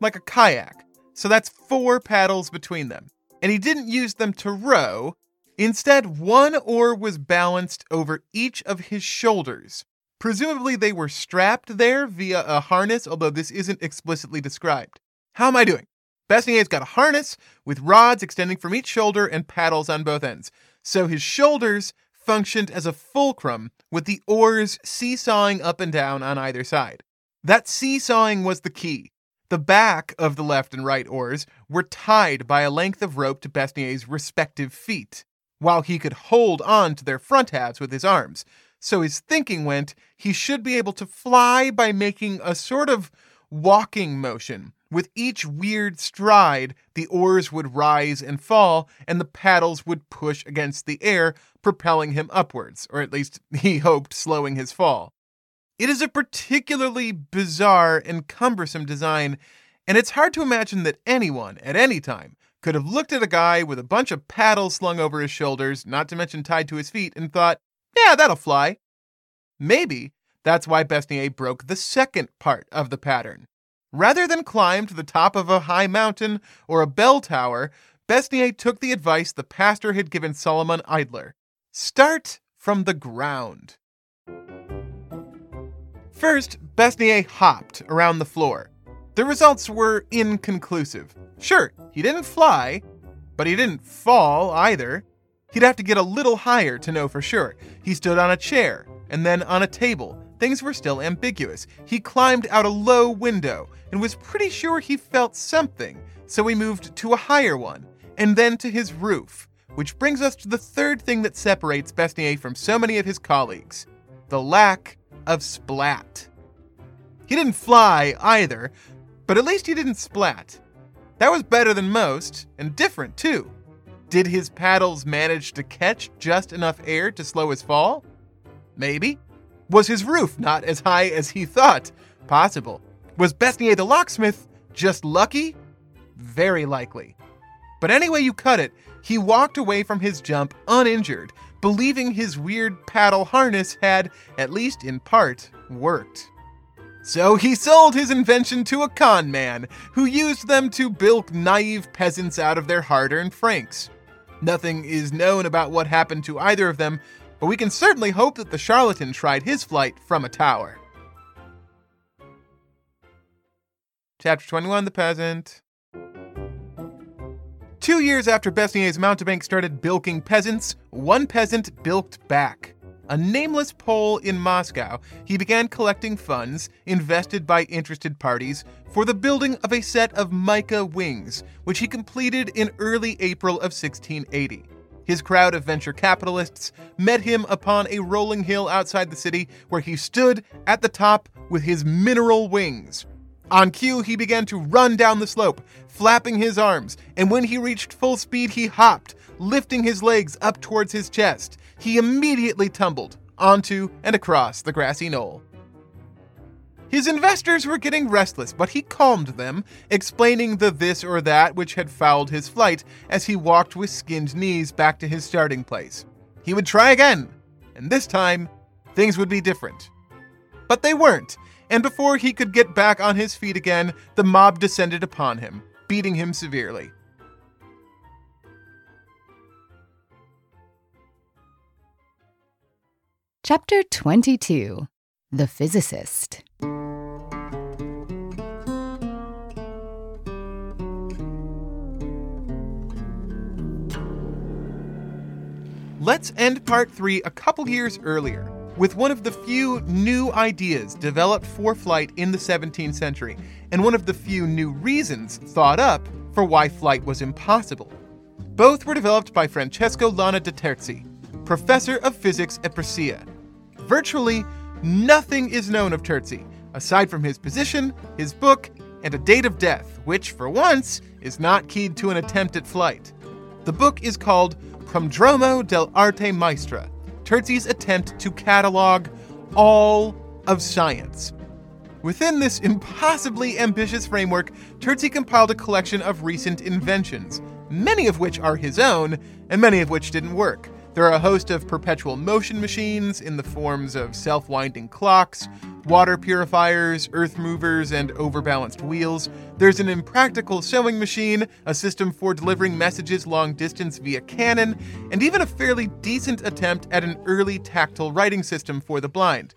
like a kayak. So that's four paddles between them. And he didn't use them to row. Instead, one oar was balanced over each of his shoulders. Presumably, they were strapped there via a harness, although this isn't explicitly described. How am I doing? Besnier's got a harness with rods extending from each shoulder and paddles on both ends. So his shoulders functioned as a fulcrum with the oars seesawing up and down on either side. That seesawing was the key. The back of the left and right oars were tied by a length of rope to Besnier's respective feet, while he could hold on to their front halves with his arms. So his thinking went he should be able to fly by making a sort of walking motion. With each weird stride, the oars would rise and fall, and the paddles would push against the air, propelling him upwards, or at least he hoped slowing his fall. It is a particularly bizarre and cumbersome design, and it's hard to imagine that anyone, at any time, could have looked at a guy with a bunch of paddles slung over his shoulders, not to mention tied to his feet, and thought, yeah, that'll fly. Maybe that's why Besnier broke the second part of the pattern. Rather than climb to the top of a high mountain or a bell tower, Besnier took the advice the pastor had given Solomon Idler start from the ground. First, Besnier hopped around the floor. The results were inconclusive. Sure, he didn't fly, but he didn't fall either. He'd have to get a little higher to know for sure. He stood on a chair and then on a table. Things were still ambiguous. He climbed out a low window and was pretty sure he felt something, so he moved to a higher one, and then to his roof. Which brings us to the third thing that separates Besnier from so many of his colleagues the lack of splat. He didn't fly either, but at least he didn't splat. That was better than most, and different too. Did his paddles manage to catch just enough air to slow his fall? Maybe. Was his roof not as high as he thought? Possible. Was Besnier the locksmith just lucky? Very likely. But anyway you cut it, he walked away from his jump uninjured, believing his weird paddle harness had, at least in part, worked. So he sold his invention to a con man, who used them to bilk naive peasants out of their hard earned francs. Nothing is known about what happened to either of them, but we can certainly hope that the charlatan tried his flight from a tower. Chapter 21 The Peasant. Two years after Besnier's mountebank started bilking peasants, one peasant bilked back. A nameless Pole in Moscow, he began collecting funds invested by interested parties for the building of a set of mica wings, which he completed in early April of 1680. His crowd of venture capitalists met him upon a rolling hill outside the city where he stood at the top with his mineral wings. On cue, he began to run down the slope, flapping his arms, and when he reached full speed, he hopped, lifting his legs up towards his chest. He immediately tumbled onto and across the grassy knoll. His investors were getting restless, but he calmed them, explaining the this or that which had fouled his flight as he walked with skinned knees back to his starting place. He would try again, and this time, things would be different. But they weren't, and before he could get back on his feet again, the mob descended upon him, beating him severely. Chapter 22 The Physicist. Let's end part three a couple years earlier with one of the few new ideas developed for flight in the 17th century, and one of the few new reasons thought up for why flight was impossible. Both were developed by Francesco Lana de Terzi, professor of physics at Brescia. Virtually nothing is known of Terzi, aside from his position, his book, and a date of death, which, for once, is not keyed to an attempt at flight. The book is called Prodromo dell'arte maestra, Terzi's attempt to catalog all of science. Within this impossibly ambitious framework, Terzi compiled a collection of recent inventions, many of which are his own, and many of which didn't work. There are a host of perpetual motion machines in the forms of self winding clocks, water purifiers, earth movers, and overbalanced wheels. There's an impractical sewing machine, a system for delivering messages long distance via cannon, and even a fairly decent attempt at an early tactile writing system for the blind.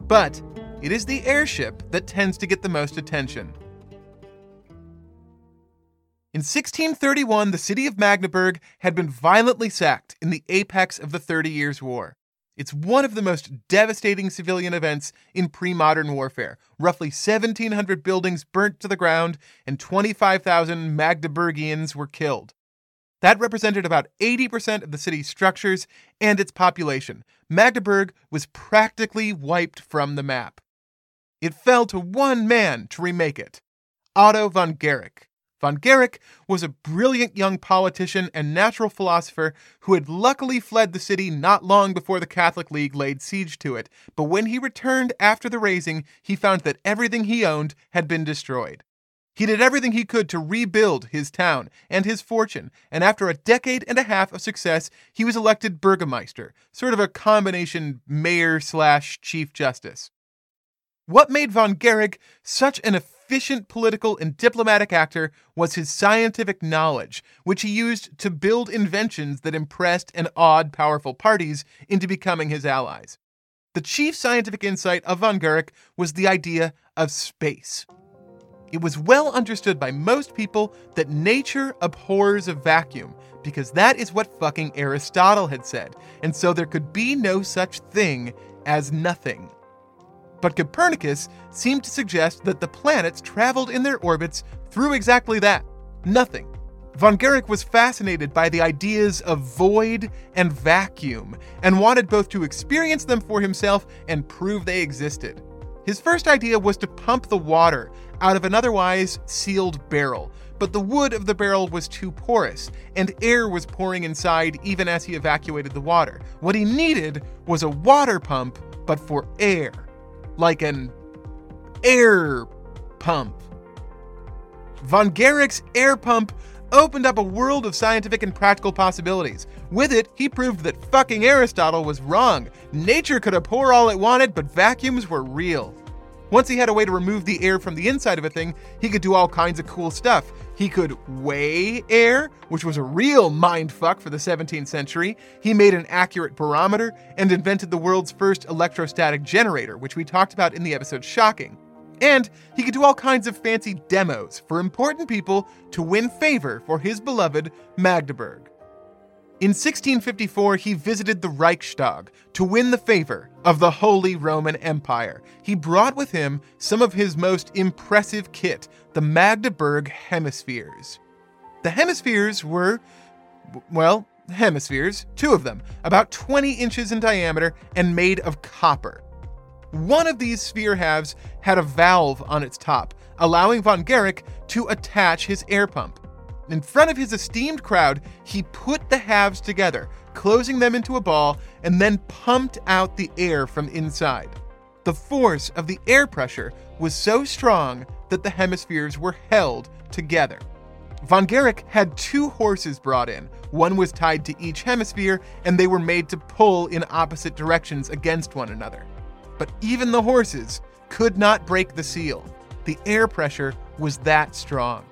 But it is the airship that tends to get the most attention. In 1631, the city of Magdeburg had been violently sacked in the apex of the Thirty Years' War. It's one of the most devastating civilian events in pre modern warfare. Roughly 1,700 buildings burnt to the ground, and 25,000 Magdeburgians were killed. That represented about 80% of the city's structures and its population. Magdeburg was practically wiped from the map. It fell to one man to remake it Otto von Guericke. Von Guericke was a brilliant young politician and natural philosopher who had luckily fled the city not long before the Catholic League laid siege to it, but when he returned after the razing, he found that everything he owned had been destroyed. He did everything he could to rebuild his town and his fortune, and after a decade and a half of success, he was elected Burgermeister, sort of a combination mayor slash chief justice. What made von Guericke such an efficient political and diplomatic actor was his scientific knowledge, which he used to build inventions that impressed and awed powerful parties into becoming his allies. The chief scientific insight of von Guericke was the idea of space. It was well understood by most people that nature abhors a vacuum, because that is what fucking Aristotle had said, and so there could be no such thing as nothing. But Copernicus seemed to suggest that the planets traveled in their orbits through exactly that nothing. Von Guericke was fascinated by the ideas of void and vacuum and wanted both to experience them for himself and prove they existed. His first idea was to pump the water out of an otherwise sealed barrel, but the wood of the barrel was too porous, and air was pouring inside even as he evacuated the water. What he needed was a water pump, but for air like an air pump. Von Guericke's air pump opened up a world of scientific and practical possibilities. With it, he proved that fucking Aristotle was wrong. Nature could abhor all it wanted, but vacuums were real. Once he had a way to remove the air from the inside of a thing, he could do all kinds of cool stuff. He could weigh air, which was a real mindfuck for the 17th century. He made an accurate barometer and invented the world's first electrostatic generator, which we talked about in the episode Shocking. And he could do all kinds of fancy demos for important people to win favor for his beloved Magdeburg. In 1654, he visited the Reichstag to win the favor of the Holy Roman Empire. He brought with him some of his most impressive kit, the Magdeburg hemispheres. The hemispheres were, well, hemispheres, two of them, about 20 inches in diameter and made of copper. One of these sphere halves had a valve on its top, allowing von Guericke to attach his air pump. In front of his esteemed crowd, he put the halves together, closing them into a ball, and then pumped out the air from inside. The force of the air pressure was so strong that the hemispheres were held together. Von Guericke had two horses brought in. One was tied to each hemisphere, and they were made to pull in opposite directions against one another. But even the horses could not break the seal. The air pressure was that strong.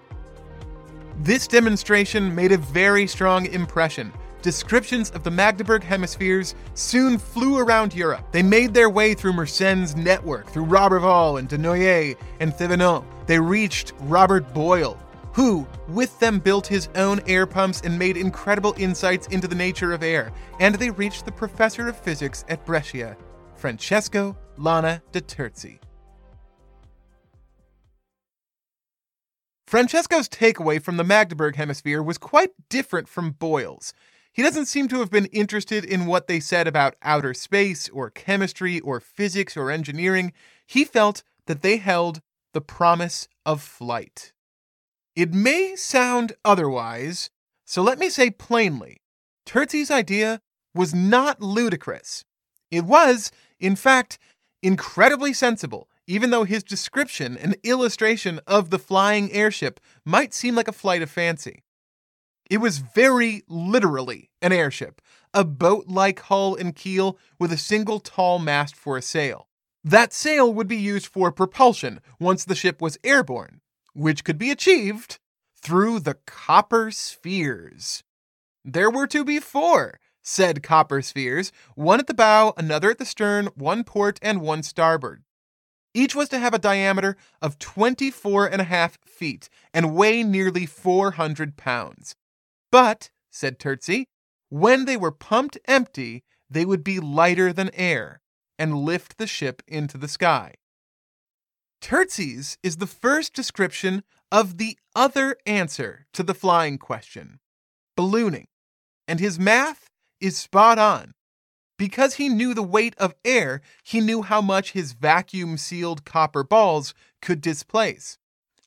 This demonstration made a very strong impression. descriptions of the Magdeburg hemispheres soon flew around Europe. They made their way through Mersenne's network, through Roberval and Denoyer and Thévenot. They reached Robert Boyle, who, with them, built his own air pumps and made incredible insights into the nature of air. And they reached the professor of physics at Brescia, Francesco Lana de Terzi. Francesco's takeaway from the Magdeburg hemisphere was quite different from Boyle's. He doesn't seem to have been interested in what they said about outer space or chemistry or physics or engineering. He felt that they held the promise of flight. It may sound otherwise, so let me say plainly Terzi's idea was not ludicrous. It was, in fact, incredibly sensible even though his description and illustration of the flying airship might seem like a flight of fancy. It was very literally an airship, a boat like hull and keel with a single tall mast for a sail. That sail would be used for propulsion once the ship was airborne, which could be achieved through the copper spheres. There were to be four said copper spheres, one at the bow, another at the stern, one port, and one starboard. Each was to have a diameter of 24 and a half feet and weigh nearly 400 pounds. But, said Terzi, when they were pumped empty, they would be lighter than air and lift the ship into the sky. Terzi's is the first description of the other answer to the flying question ballooning, and his math is spot on. Because he knew the weight of air, he knew how much his vacuum sealed copper balls could displace.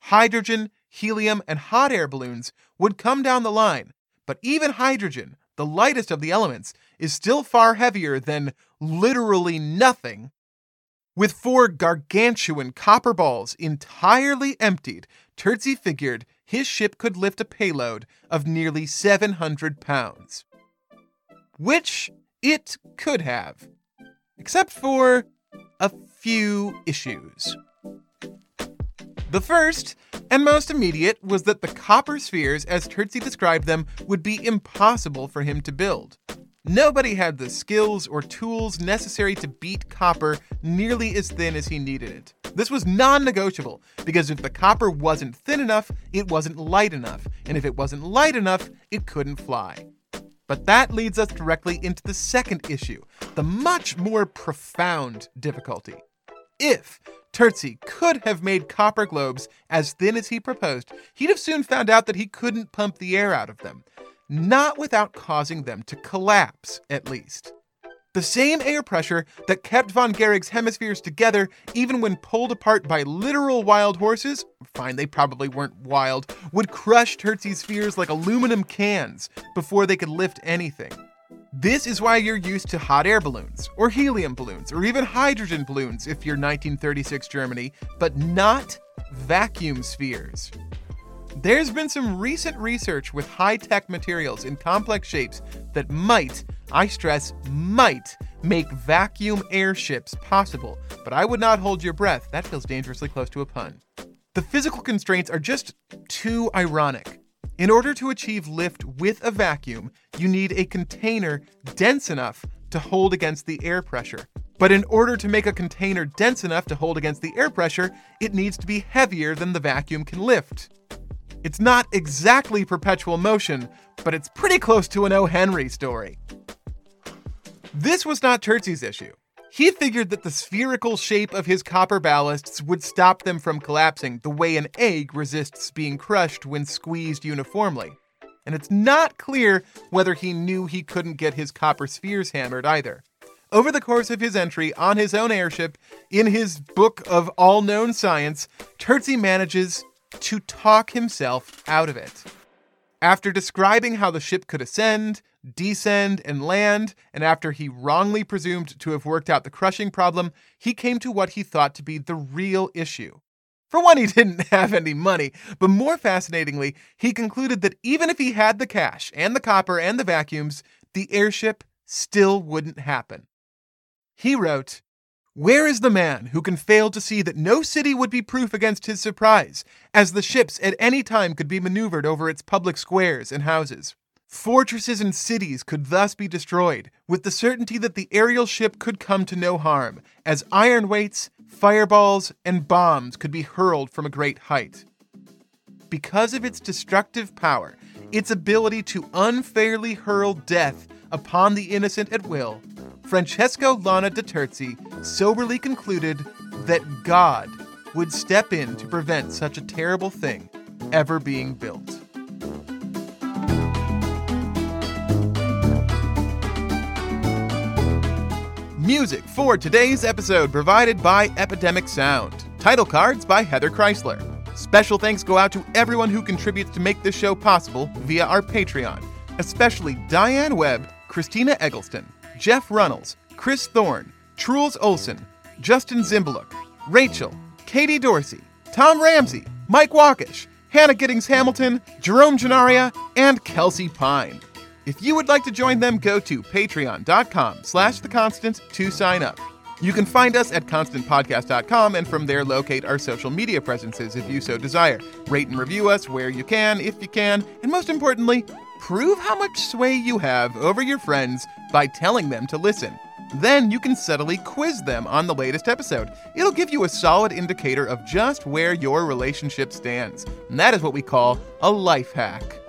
Hydrogen, helium, and hot air balloons would come down the line, but even hydrogen, the lightest of the elements, is still far heavier than literally nothing. With four gargantuan copper balls entirely emptied, Terzi figured his ship could lift a payload of nearly 700 pounds. Which it could have, except for a few issues. The first, and most immediate, was that the copper spheres, as Terzi described them, would be impossible for him to build. Nobody had the skills or tools necessary to beat copper nearly as thin as he needed it. This was non negotiable because if the copper wasn't thin enough, it wasn't light enough, and if it wasn't light enough, it couldn't fly. But that leads us directly into the second issue, the much more profound difficulty. If Terzi could have made copper globes as thin as he proposed, he'd have soon found out that he couldn't pump the air out of them, not without causing them to collapse, at least. The same air pressure that kept von Guericke's hemispheres together, even when pulled apart by literal wild horses, fine, they probably weren't wild, would crush Terzi's spheres like aluminum cans before they could lift anything. This is why you're used to hot air balloons, or helium balloons, or even hydrogen balloons if you're 1936 Germany, but not vacuum spheres. There's been some recent research with high tech materials in complex shapes that might, I stress, might make vacuum airships possible, but I would not hold your breath. That feels dangerously close to a pun. The physical constraints are just too ironic. In order to achieve lift with a vacuum, you need a container dense enough to hold against the air pressure. But in order to make a container dense enough to hold against the air pressure, it needs to be heavier than the vacuum can lift. It's not exactly perpetual motion, but it's pretty close to an O. Henry story. This was not Terzi's issue. He figured that the spherical shape of his copper ballasts would stop them from collapsing the way an egg resists being crushed when squeezed uniformly. And it's not clear whether he knew he couldn't get his copper spheres hammered either. Over the course of his entry on his own airship, in his book of all known science, Terzi manages to talk himself out of it. After describing how the ship could ascend, descend, and land, and after he wrongly presumed to have worked out the crushing problem, he came to what he thought to be the real issue. For one, he didn't have any money, but more fascinatingly, he concluded that even if he had the cash and the copper and the vacuums, the airship still wouldn't happen. He wrote, where is the man who can fail to see that no city would be proof against his surprise, as the ships at any time could be maneuvered over its public squares and houses? Fortresses and cities could thus be destroyed, with the certainty that the aerial ship could come to no harm, as iron weights, fireballs, and bombs could be hurled from a great height. Because of its destructive power, its ability to unfairly hurl death upon the innocent at will, Francesco Lana de Terzi soberly concluded that God would step in to prevent such a terrible thing ever being built. Music for today's episode provided by Epidemic Sound. Title cards by Heather Chrysler. Special thanks go out to everyone who contributes to make this show possible via our Patreon, especially Diane Webb, Christina Eggleston, Jeff Runnels, Chris Thorne, Truls Olson, Justin Zimbaluk, Rachel, Katie Dorsey, Tom Ramsey, Mike Walkish, Hannah Giddings Hamilton, Jerome Genaria, and Kelsey Pine. If you would like to join them, go to patreon.com slash the constant to sign up. You can find us at constantpodcast.com and from there locate our social media presences if you so desire. Rate and review us where you can, if you can, and most importantly, prove how much sway you have over your friends by telling them to listen. Then you can subtly quiz them on the latest episode. It'll give you a solid indicator of just where your relationship stands. And that is what we call a life hack.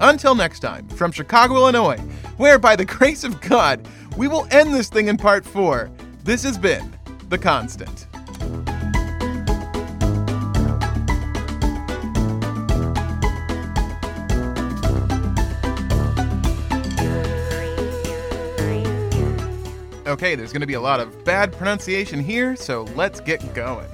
Until next time, from Chicago, Illinois, where by the grace of God, we will end this thing in part four, this has been The Constant. Okay, there's going to be a lot of bad pronunciation here, so let's get going.